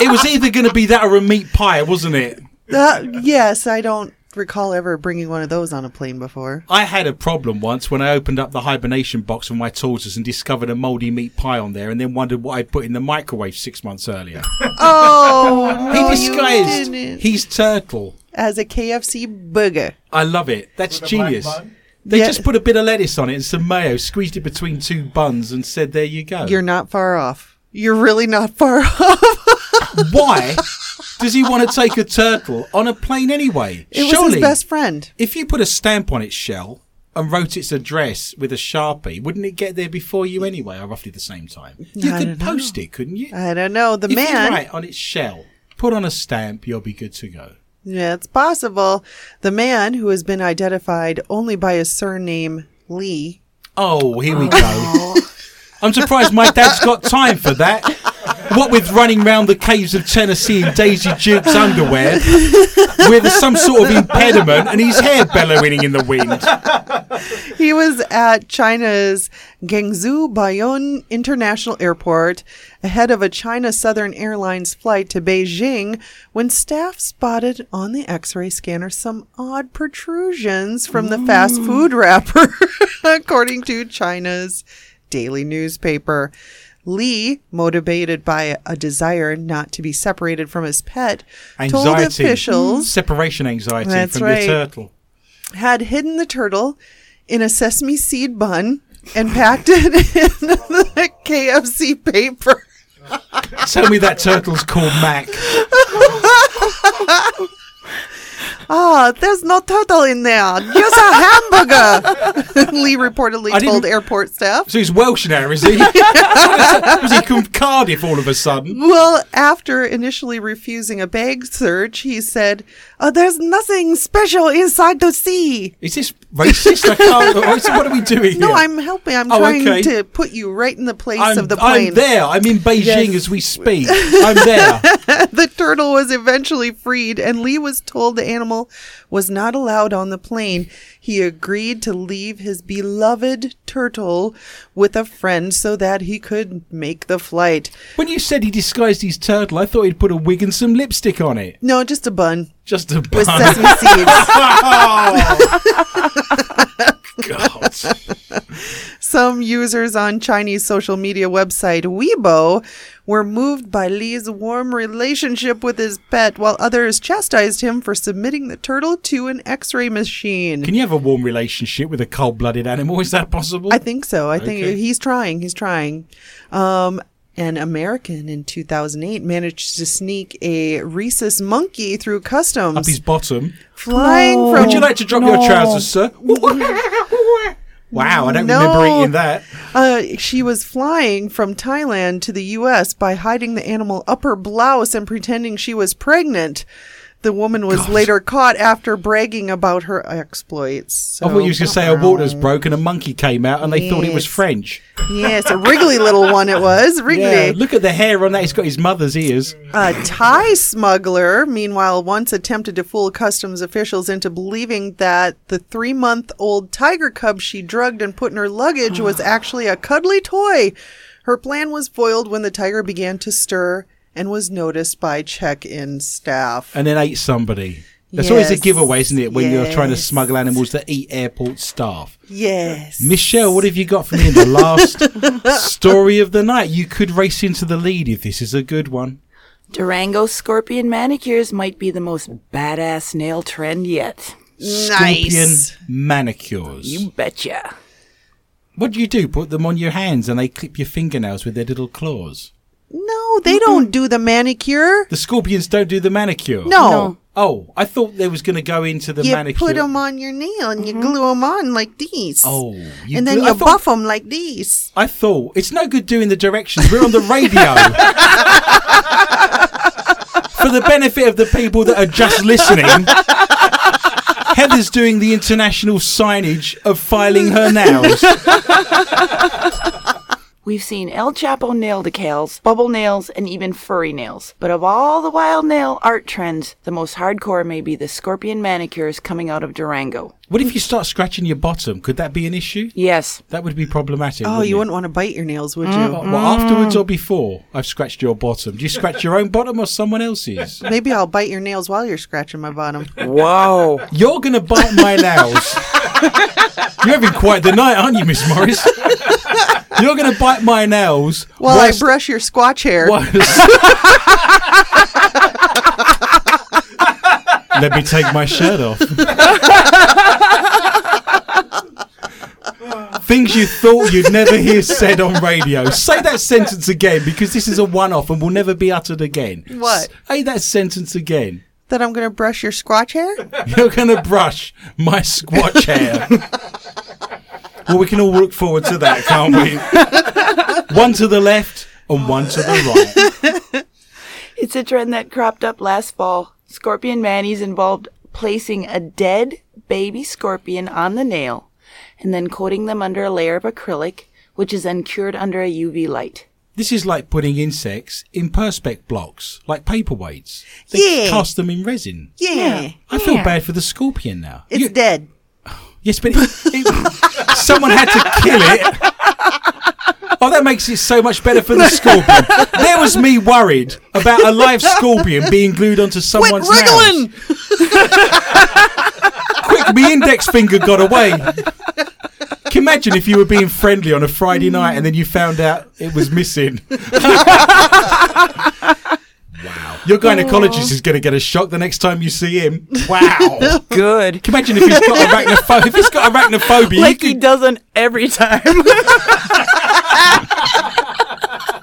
It was either going to be that or a meat pie, wasn't it? Uh, yes, I don't. recall ever bringing one of those on a plane before. I had a problem once when I opened up the hibernation box with my tortoise and discovered a mouldy meat pie on there and then wondered what I'd put in the microwave six months earlier. Oh, he no, you disguised his turtle. As a KFC burger. I love it. That's With genius. They Yeah. just put a bit of lettuce on it and some mayo, squeezed it between two buns, and said, "There you go." You're not far off. You're really not far off. Why does he want to take a turtle on a plane anyway? It was Surely, his best friend. if you put a stamp on its shell and wrote its address with a sharpie, wouldn't it get there before you anyway, or roughly the same time? You I could don't know. post it, couldn't you? I don't know. The if you man. write on its shell, put on a stamp, you'll be good to go. Yeah, it's possible. The man who has been identified only by his surname Lee. Oh, here we oh. go. I'm surprised my dad's got time for that. What with running round the caves of Tennessee in Daisy Duke's underwear, with some sort of impediment and his hair bellowing in the wind. He was at China's Guangzhou Baiyun International Airport ahead of a China Southern Airlines flight to Beijing when staff spotted on the x-ray scanner some odd protrusions from the fast food wrapper, according to China's daily newspaper. Lee, motivated by a desire not to be separated from his pet, told officials mm. Separation anxiety That's from right. your turtle. had hidden the turtle in a sesame seed bun and packed it in the KFC paper. Tell me that turtle's called Mac. Ah, there's no turtle in there. Just a hamburger. Lee reportedly told airport staff. So he's Welsh now, is he? Was he from Cardiff all of a sudden? Well, after initially refusing a bag search, he said, oh, "There's nothing special inside the sea." Is this racist? I can't. What are we doing No, here? I'm helping. I'm Oh, trying okay. to put you right in the place I'm, of the plane. I'm there. I'm in Beijing Yes. as we speak. I'm there. the turtle was eventually freed, and Lee was told the animal was not allowed on the plane. He agreed to leave his beloved turtle with a friend so that he could make the flight. When you said he disguised his turtle, I thought he'd put a wig and some lipstick on it. No, just a bun Just a with bun. sesame seeds. Oh. God. Some users on Chinese social media website Weibo were moved by Lee's warm relationship with his pet, while others chastised him for submitting the turtle to an X-ray machine. Can you have a warm relationship with a cold-blooded animal? Is that possible? I think so. I think he's trying. He's trying. Um, an American in 2008 managed to sneak a rhesus monkey through customs, Up his bottom. flying No. from. Would you like to drop your trousers, sir? wow, I don't No. remember eating that. Uh, she was flying from Thailand to the U.S. by hiding the animal up her blouse and pretending she was pregnant. The woman was later caught after bragging about her exploits. I thought you was going to say a water's So- broke and a monkey came out and they thought it was French. Yes, a wriggly little one it was. Wriggly. Yeah, look at the hair on that. He's got his mother's ears. A Thai smuggler, meanwhile, once attempted to fool customs officials into believing that the three month old tiger cub she drugged and put in her luggage was actually a cuddly toy. Her plan was foiled when the tiger began to stir and was noticed by check in staff. And then ate somebody. That's always a giveaway, isn't it? When you're trying to smuggle animals that eat airport staff. Yes. Michelle, what have you got for me in the last story of the night? You could race into the lead if this is a good one. Durango scorpion manicures might be the most badass nail trend yet. Scorpion Nice. manicures. You betcha. What do you do? Put them on your hands and they clip your fingernails with their little claws. No, they don't do the manicure. The scorpions don't do the manicure. No. No. Oh, I thought they was going to go into the You manicure. You put them on your nail and you mm-hmm. glue them on like these. Oh, you and then glue- you I thought- buff them like these. I thought it's no good doing the directions. We're on the radio. For the benefit of the people that are just listening, Heather's doing the international signage of filing her nails. We've seen El Chapo nail decals, bubble nails, and even furry nails. But of all the wild nail art trends, the most hardcore may be the scorpion manicures coming out of Durango. What if you start scratching your bottom? Could that be an issue? Yes, That would be problematic. Oh, wouldn't you it? wouldn't want to bite your nails, would you? Oh, Well, afterwards or before I've scratched your bottom? Do you scratch your own bottom or someone else's? Maybe I'll bite your nails while you're scratching my bottom. Wow. You're going to bite my nails. You're having quite the night, aren't you, Miss Morris? You're going to bite my nails While I brush your squatch hair. Let me take my shirt off. Things you thought you'd never hear said on radio. Say that sentence again because this is a one off and will never be uttered again. What? Say that sentence again. That I'm going to brush your squatch hair? You're going to brush my squatch hair. Well, we can all look forward to that, can't we? one to the left and one to the right. It's a trend that cropped up last fall. Scorpion manis involved placing a dead baby scorpion on the nail and then coating them under a layer of acrylic, which is then cured under a UV light. This is like putting insects in perspex blocks, like paperweights. They Yeah. cast them in resin. Yeah. I feel bad for the scorpion now. It's You- dead. Yes, but it, it- someone had to kill it. Oh, that makes it so much better for the scorpion. There was me worried about a live scorpion being glued onto Quit someone's wriggling! nails. Quick, my index finger got away. Can you imagine if you were being friendly on a Friday night and then you found out it was missing? wow. Your gynecologist is going to get a shock the next time you see him. Wow. Good. Can you imagine if he's got arachnophobia? If he's got arachnophobia, Like you he could- doesn't every time.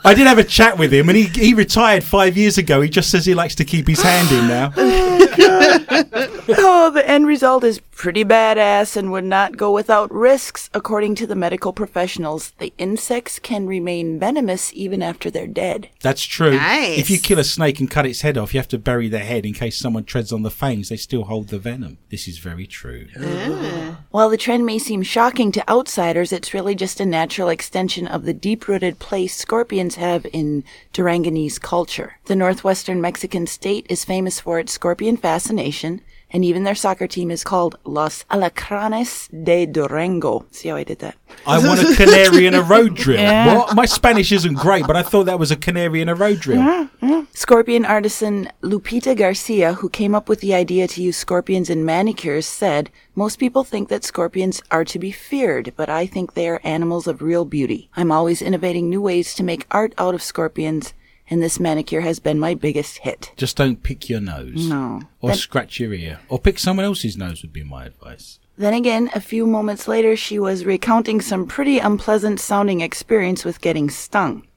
I did have a chat with him, and he he retired five years ago. He just says he likes to keep his hand in now. oh, the end result is pretty badass and would not go without risks. According to the medical professionals, the insects can remain venomous even after they're dead. That's true. Nice. If you kill a snake and cut its head off, you have to bury their head in case someone treads on the fangs. They still hold the venom. This is very true. Ah. While the trend may seem shocking to outsiders, it's really just a natural extension of the deep rooted place scorpions have in Duranganese culture. The northwestern Mexican state is famous for its scorpion fascination, and even their soccer team is called Los Alacranes de Durango. See how I did that? I want a canary in a road drill. What? My Spanish isn't great, but I thought that was a canary in a road drill. Scorpion artisan Lupita Garcia, who came up with the idea to use scorpions in manicures, said, Most people think that scorpions are to be feared, but I think they are animals of real beauty. I'm always innovating new ways to make art out of scorpions, and this manicure has been my biggest hit. Just don't pick your nose. No. Or Then- scratch your ear. Or pick someone else's nose would be my advice. Then again, a few moments later, she was recounting some pretty unpleasant sounding experience with getting stung.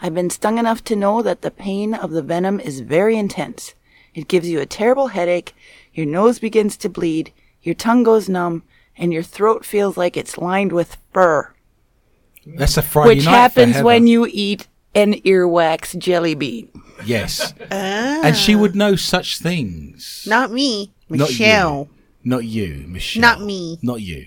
I've been stung enough to know that the pain of the venom is very intense. It gives you a terrible headache, your nose begins to bleed, your tongue goes numb, and your throat feels like it's lined with fur, That's a Friday which happens when you eat an earwax jelly bean. Yes. Ah. And she would know such things. Not me. Not Michelle. you. Not you, Michelle. Not me. Not you.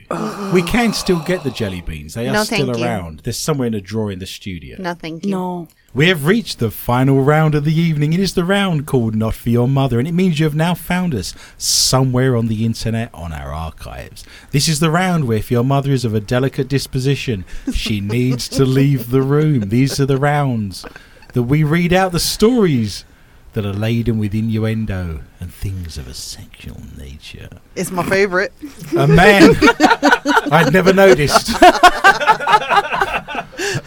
we can still get the jelly beans. They are No, still thank you. around. They're somewhere in a drawer in the studio. No, thank you. No. We have reached the final round of the evening. It is the round called Not For Your Mother, and it means you have now found us somewhere on the internet on our archives. This is the round where, if your mother is of a delicate disposition, she needs to leave the room. These are the rounds that we read out the stories that are laden with innuendo and things of a sexual nature. It's my favorite. A man I'd never noticed.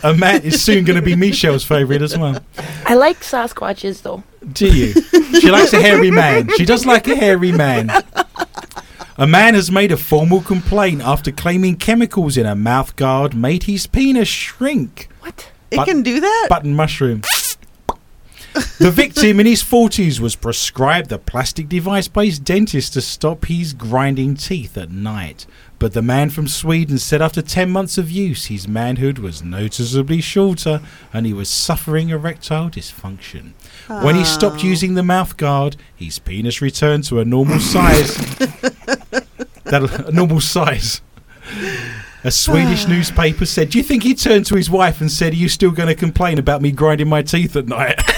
A man is soon going to be Michelle's favourite as well. I like Sasquatches though. Do you? She likes a hairy man. She does like a hairy man. A man has made a formal complaint after claiming chemicals in a mouth guard made his penis shrink. What? It can do that? Button mushroom. The victim in his 40s was prescribed a plastic device by his dentist to stop his grinding teeth at night. But the man from Sweden said after 10 months of use, his manhood was noticeably shorter and he was suffering erectile dysfunction. When he stopped using the mouth guard, his penis returned to a normal size. that a normal size. A Swedish newspaper said, Do you think he turned to his wife and said, Are you still going to complain about me grinding my teeth at night?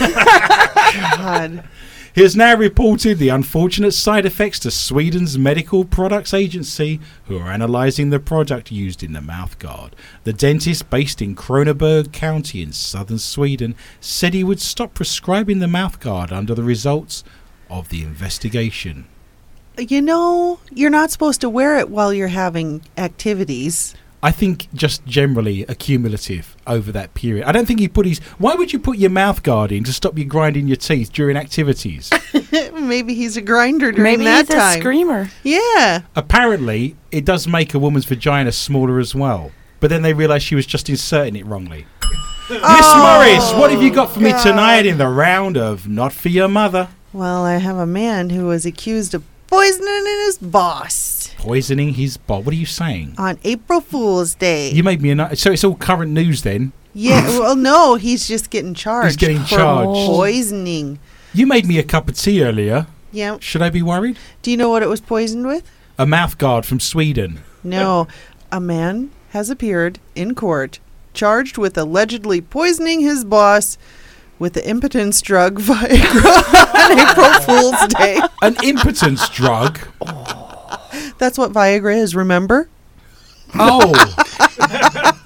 God. He has now reported the unfortunate side effects to Sweden's Medical Products Agency, who are analysing the product used in the mouthguard. The dentist, based in Kronoberg County in southern Sweden, said he would stop prescribing the mouthguard under the results of the investigation. You know, you're not supposed to wear it while you're having activities. I think just generally accumulative over that period. I don't think he put his. Why would you put your mouth guard in to stop you grinding your teeth during activities? Maybe he's a grinder during Maybe that he's time. a screamer. Yeah. Apparently, it does make a woman's vagina smaller as well. But then they realised she was just inserting it wrongly. Miss oh, Morris, what have you got for me tonight in the round of Not For Your Mother? Well, I have a man who was accused of poisoning his boss Poisoning his boss. What are you saying? on April Fool's Day. You made me a. So it's all current news then? yeah, well, no, he's just getting charged. He's getting for charged. poisoning. You made me a cup of tea earlier. Yeah. Should I be worried? Do you know what it was poisoned with? A mouth guard from Sweden. No. a man has appeared in court charged with allegedly poisoning his boss with the impotence drug Viagra on April Fool's Day. An impotence drug. That's what Viagra is, remember? Oh.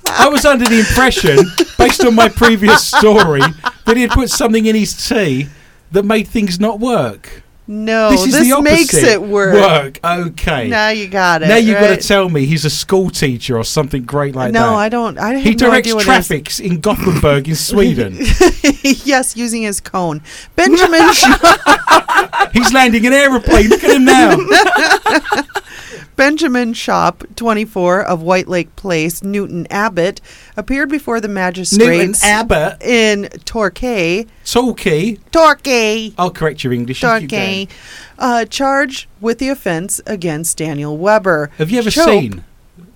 I was under the impression, based on my previous story, that he had put something in his tea that made things not work. No, this this, makes it work. Work. Okay. Now you got it. now you've got to tell me he's a school teacher or something great like that. no, I don't. I He no directs traffic in Gothenburg in Sweden. yes, using his cone. Benjamin He's landing an aeroplane. Look at him now. Benjamin Chope, 24 of White Lake Place, Newton Abbot, appeared before the Newton magistrates Abbot. in Torquay. Torquay. Torquay. I'll correct your English. You Torquay. going. Uh, charged with the offense against Daniel Weber. Have you ever Chope- seen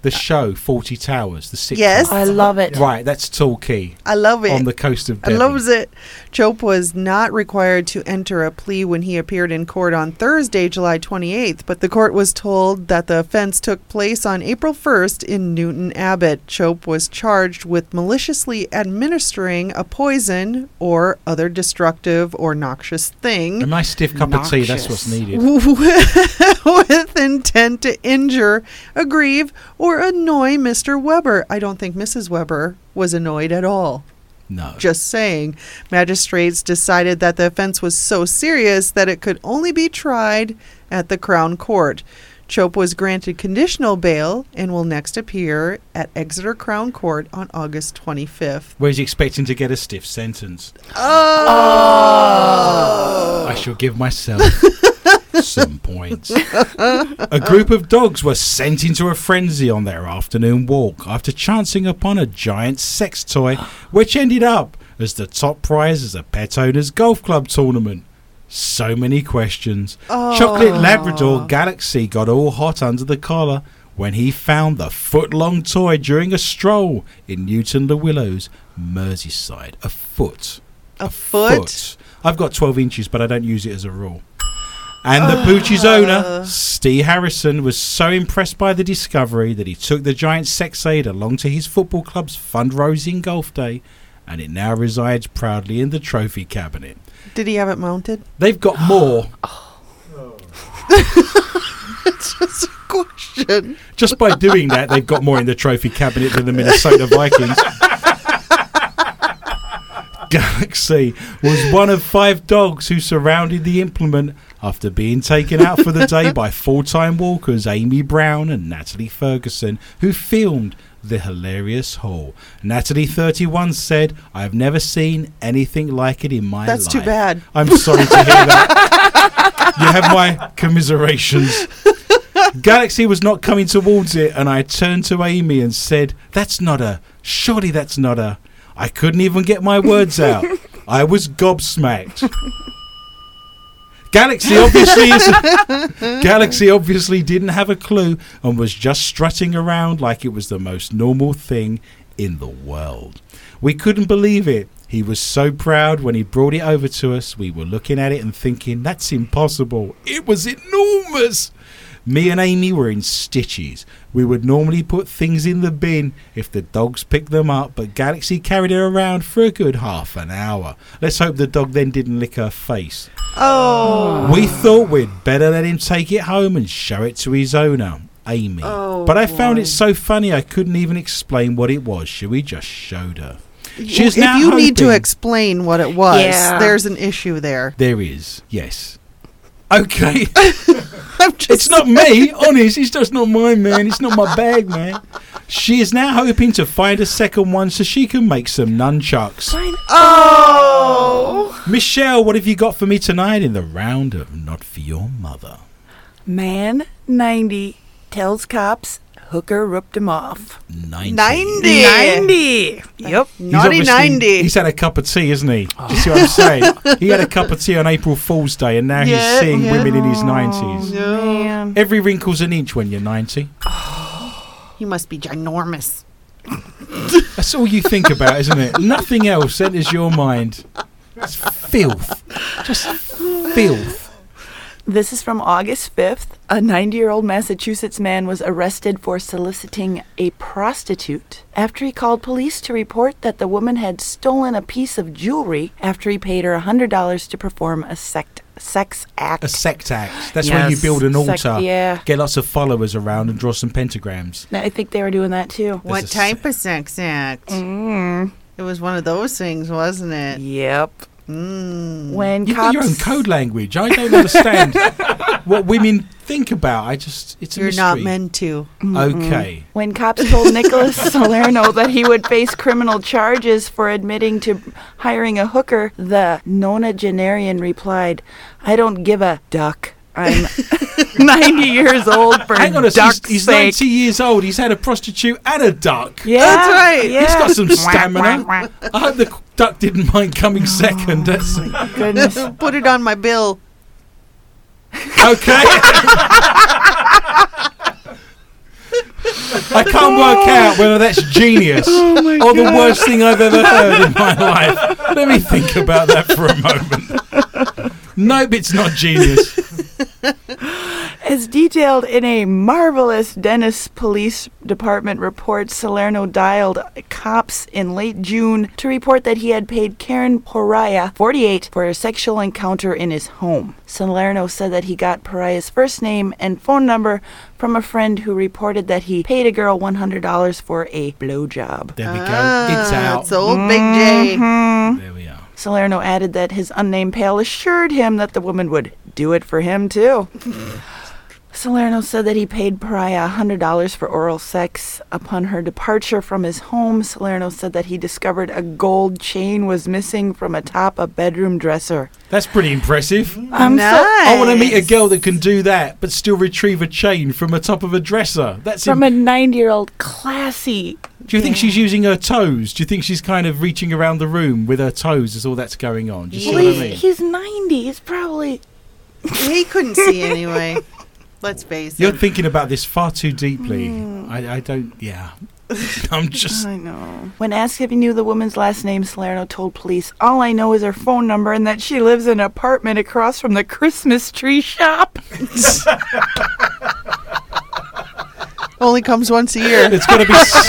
the show Fawlty Towers? The sitcom? Yes. I love it. Right, that's Torquay I love it. on the coast of I loves it. Chope was not required to enter a plea when he appeared in court on Thursday, July 28th, but the court was told that the offense took place on April 1st in Newton Abbot. Chope was charged with maliciously administering a poison or other destructive or noxious thing. A nice stiff cup of tea. That's what's needed. with intent to injure, aggrieve, or annoy Mr. Weber. I don't think Mrs. Weber was annoyed at all. No. Just saying. Magistrates decided that the offense was so serious that it could only be tried at the Crown Court. Chope was granted conditional bail and will next appear at Exeter Crown Court on August 25th. Where's he expecting to get a stiff sentence? Oh! I shall give myself some points. a group of dogs were sent into a frenzy on their afternoon walk after chancing upon a giant sex toy, which ended up as the top prize as a pet owner's golf club tournament. So many questions. Chocolate Labrador Galaxy got all hot under the collar when he found the foot long toy during a stroll in Newton Le Willows, Merseyside. A foot. A foot? I've got 12 inches, but I don't use it as a rule. And the Poochie's owner, uh. Steve Harrison, was so impressed by the discovery that he took the giant sex aid along to his football club's fundraising golf day, and it now resides proudly in the trophy cabinet. Did he have it mounted? They've got more. Oh. It's just a question. Just by doing that, they've got more in the trophy cabinet than the Minnesota Vikings. Galaxy was one of five dogs who surrounded the implement after being taken out for the day by full time walkers Amy Brown and Natalie Ferguson, who filmed the hilarious haul. Natalie, 31, said, I've never seen anything like it in my That's life. That's too bad. I'm sorry to hear that. you have my commiserations. Galaxy was not coming towards it, and I turned to Amy and said, That's not a. Surely that's not a. I couldn't even get my words out. I was gobsmacked. Galaxy obviously Galaxy obviously didn't have a clue and was just strutting around like it was the most normal thing in the world. We couldn't believe it. He was so proud when he brought it over to us. We were looking at it and thinking, that's impossible. It was enormous. Me and Amy were in stitches. We would normally put things in the bin if the dogs picked them up, but Galaxy carried her around for a good half an hour. Let's hope the dog then didn't lick her face. Oh. We thought we'd better let him take it home and show it to his owner, Amy. Oh, but I found oh, boy. it so funny I couldn't even explain what it was. So we just showed her. She's if now you need to explain what it was, Yeah. there's an issue there. There is, yes. Okay. It's not me, honest. It's just not mine, man. It's not my bag, man. She is now hoping to find a second one so she can make some nunchucks. Oh! oh. Michelle, what have you got for me tonight in the round of Not For Your Mother? Man 90 tells cops hooker ripped him off. 90. 90. 90! Yep. He's Naughty 90. He's had a cup of tea, isn't he? Do you see what I'm saying? He had a cup of tea on April Fool's Day and now Yeah, he's seeing yeah. women in his 90s. Man. Every wrinkle's an inch when you're 90. You must be ginormous. That's all you think about, isn't it? Nothing else enters your mind. It's filth. Just filth. This is from August 5th. A 90 year old Massachusetts man was arrested for soliciting a prostitute after he called police to report that the woman had stolen a piece of jewelry after he paid her $100 to perform a sect, sex act. A sect act. That's when you build an Sect- altar, yeah. get lots of followers around, and draw some pentagrams. I think they were doing that too. What a type of sex act? Mm. It was one of those things, wasn't it? Yep. Mm. When You've cops got your own code language. I don't understand what women think about. I just, it's a You're mystery. not meant to. Okay. When cops told Nicholas Salerno that he would face criminal charges for admitting to hiring a hooker, the nonagenarian replied, I don't give a duck. I'm 90 years old for Hang on a duck's second. He's sake. 90 years old. He's had a prostitute and a duck. Yeah, That's right. Yeah. He's got some stamina. I hope the duck didn't mind coming oh, second. That's Goodness. Put it on my bill. okay. I can't work out whether that's genius oh, or the worst thing I've ever heard in my life. Let me think about that for a moment. Nope, it's not genius. As detailed in a marvelous Dennis Police Department report, Salerno dialed cops in late June to report that he had paid Karen Pariah, 48, for a sexual encounter in his home. Salerno said that he got Pariah's first name and phone number from a friend who reported that he paid a girl $100 for a blowjob. There we go. Ah, It's out. It's old Big J. Salerno added that his unnamed pal assured him that the woman would do it for him too. Salerno said that he paid Pariah $100 for oral sex. Upon her departure from his home, Salerno said that he discovered a gold chain was missing from atop a bedroom dresser. That's pretty impressive. I'm nice. so I want to meet a girl that can do that, but still retrieve a chain from atop of a dresser. That's from im- a 90-year-old classy. Do you think she's using her toes? Do you think she's kind of reaching around the room with her toes as all that's going on? Do you see what I he's, mean? he's 90. He's probably He couldn't see anyway. Let's face it. You're it. thinking about this far too deeply. Hmm. I, I don't. Yeah. I'm just. I know. When asked if he knew the woman's last name, Salerno told police, All I know is her phone number and that she lives in an apartment across from the Christmas tree shop. Only comes once a year. It's going to be. s-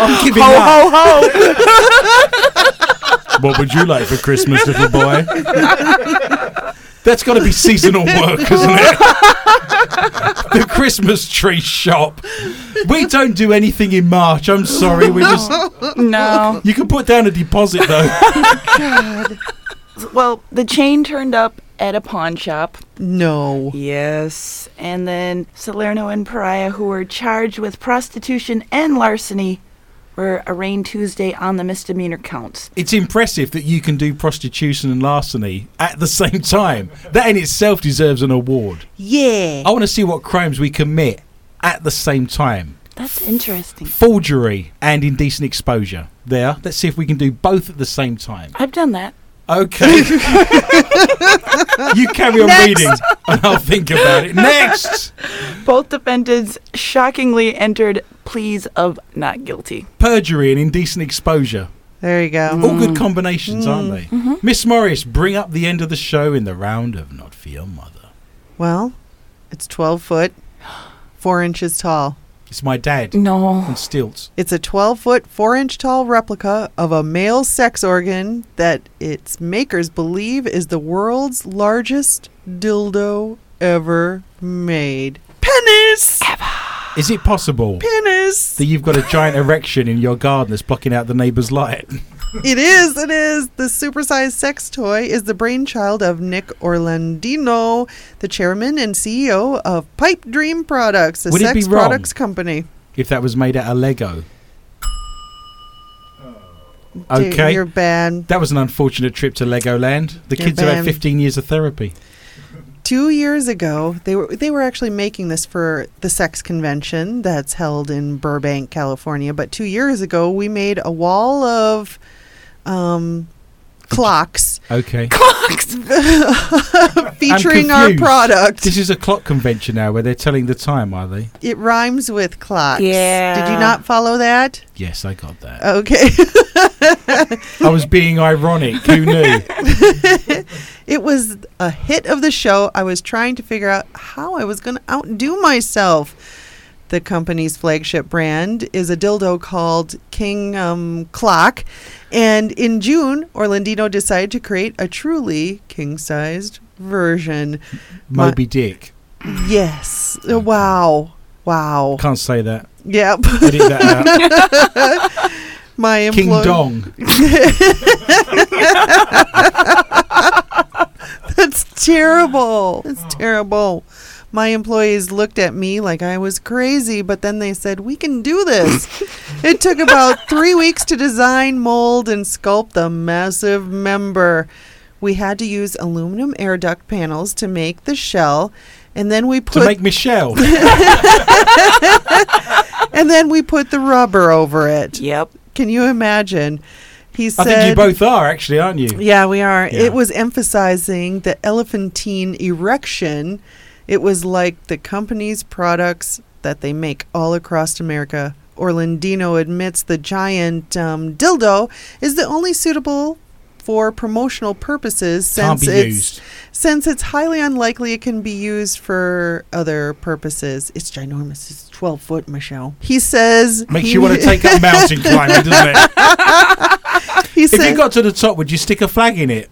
I'm giving Ho, up. ho, ho. What would you like for Christmas, little boy? That's got to be seasonal work, isn't it? the Christmas tree shop. We don't do anything in March. I'm sorry. We just. no. You can put down a deposit though. Oh, God. Well, the chain turned up at a pawn shop. No. Yes. And then Salerno and Pariah, who were charged with prostitution and larceny, were arraigned Tuesday on the misdemeanor counts. It's impressive that you can do prostitution and larceny at the same time. That in itself deserves an award. Yeah. I want to see what crimes we commit at the same time. That's interesting. Forgery and indecent exposure. There. Let's see if we can do both at the same time. I've done that. Okay. you carry on reading and I'll think about it. Next. Both defendants shockingly entered pleas of not guilty. Perjury and indecent exposure. There you go. All good mm. combinations, aren't mm. they? Mm-hmm. Miss Morris, bring up the end of the show in the round of Not For Your Mother. Well, It's 12 foot, 4 inches tall. It's my dad No. on stilts. It's a 12 foot, 4 inch tall replica of a male sex organ that its makers believe is the world's largest dildo ever made. Penis! Ever. Is it possible Penis! that you've got a giant erection in your garden that's blocking out the neighbour's light? It is, it is. The supersized sex toy is the brainchild of Nick Orlandino, the chairman and CEO of Pipe Dream Products, a Would it be sex wrong? products company. If that was made out of Lego. Dude, Okay. You're bad. That was an unfortunate trip to Legoland. The You're kids have had banned. 15 years of therapy. Two years ago, they were they were actually making this for the sex convention that's held in Burbank, California. But two years ago, we made a wall of um, clocks Okay. Clocks featuring our confused. product. This is a clock convention now where they're telling the time, are they? It rhymes with clocks. Yeah. Did you not follow that? Yes, I got that. Okay. I was being ironic. Who knew? it was a hit of the show. I was trying to figure out how I was going to outdo myself. The company's flagship brand is a dildo called King um, Clock. And in June, Orlandino decided to create a truly king sized version. Moby Dick. Yes. Uh, Wow. Wow. Can't say that. Yep. Edit that out. My King Dong. That's terrible. That's terrible. My employees looked at me like I was crazy, but then they said, We can do this. it took about three weeks to design, mold, and sculpt the massive member. We had to use aluminum air duct panels to make the shell, and then we put. To make Michelle. and then we put the rubber over it. Yep. Can you imagine? He said, I think you both are, actually, aren't you? Yeah, we are. Yeah. It was emphasizing the elephantine erection. It was like the company's products that they make all across America. Orlandino admits the giant um, dildo is the only suitable for promotional purposes since it's used. since it's highly unlikely it can be used for other purposes. It's ginormous. It's twelve foot, Michelle. He says Makes he- you want to take up mountain climbing, doesn't it? He If said you got to the top, would you stick a flag in it?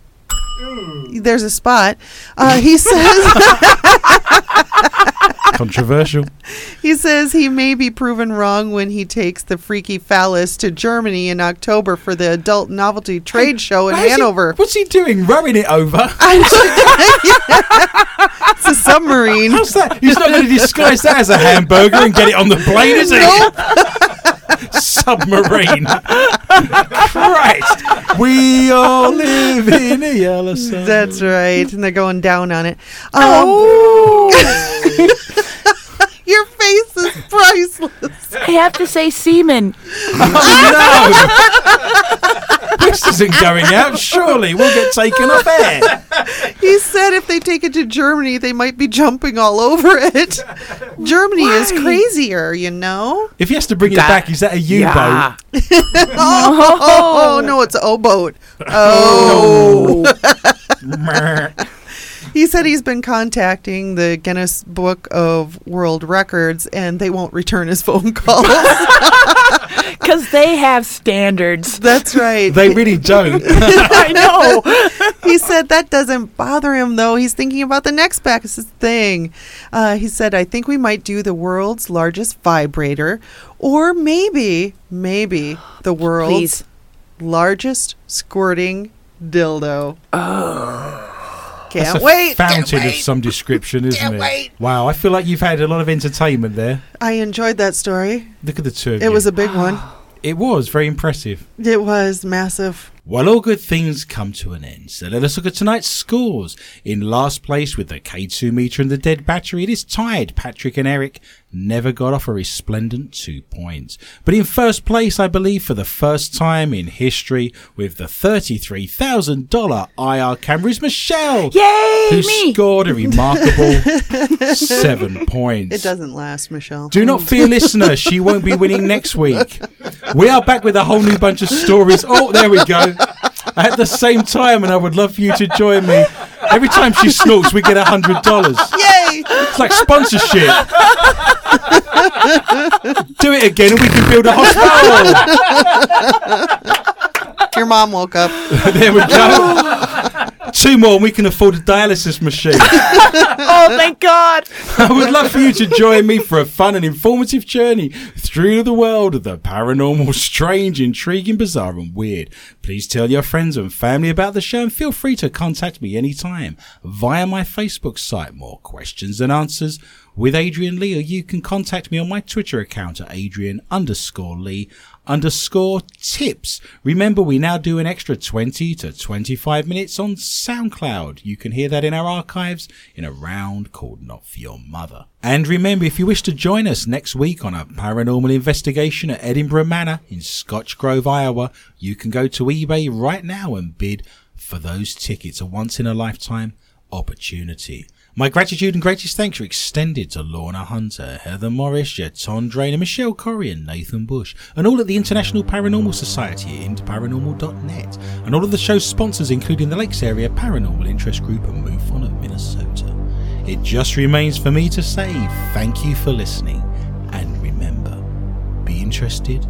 There's a spot. Uh, he says. Controversial. He says he may be proven wrong when he takes the freaky phallus to Germany in October for the adult novelty trade show in How's he- Hanover. what's he doing? Rowing it over? It's a submarine. How's that? He's not going to disguise that as a hamburger and get it on the plane, is he? Submarine. Christ. We all live in a yellow sun. That's right. And they're going down on it. Um, Oh. Your face is priceless. I have to say semen. Oh, no. this isn't going out. Surely we'll get taken off air. He said if they take it to Germany, they might be jumping all over it. Germany is crazier, you know? If he has to bring it back, is that a U-boat? Yeah. Oh, no, it's an O-boat. Oh. He said he's been contacting the Guinness Book of World Records and they won't return his phone calls. Because they have standards. That's right. They really don't. I know. he said that doesn't bother him though. He's thinking about the next best thing. Uh, he said, I think we might do the world's largest vibrator or maybe, maybe the world's Please. largest squirting dildo. Oh. Can't wait. fountain of some description, isn't it? Wow, I feel like you've had a lot of entertainment there. I enjoyed that story. Look at the two of It you. was a big one. It was very impressive. It was massive. Well, all good things come to an end. So let us look at tonight's scores. In last place with the K2 meter and the dead battery, it is tied. Patrick and Eric never got off a resplendent two points. But in first place, I believe for the first time in history, with the $33,000 IR camera is Michelle. Yay, Who me. scored a remarkable seven points. It doesn't last, Michelle. Do not fear, listener. She won't be winning next week. We are back with a whole new bunch of stories. Oh, there we go. At the same time, and I would love for you to join me. Every time she snorts, we get a hundred dollars. Yay! It's like sponsorship. Do it again and we can build a hospital. Your mom woke up. there we go. Two more and we can afford a dialysis machine. Oh, thank God. I would love for you to join me for a fun and informative journey through the world of the paranormal, strange, intriguing, bizarre, and weird. Please tell your friends and family about the show and feel free to contact me anytime via my Facebook site. More questions and answers with Adrian Lee, or you can contact me on my Twitter account at Adrian underscore Lee underscore tips. Remember, we now do an extra 20 to 25 minutes on SoundCloud. You can hear that in our archives in a round called Not For Your Mother. And remember, if you wish to join us next week on a paranormal investigation at Edinburgh Manor in Scotch Grove, Iowa, you can go to eBay right now and bid for those tickets. A once in a lifetime opportunity. My gratitude and greatest thanks are extended to Lorna Hunter, Heather Morris, Jeton Drainer, Michelle Corrie, and Nathan Bush, and all at the International Paranormal Society at intoparanormal.net, and all of the show's sponsors, including the Lakes Area Paranormal Interest Group and MUFON of Minnesota. It just remains for me to say thank you for listening, and remember, be interested,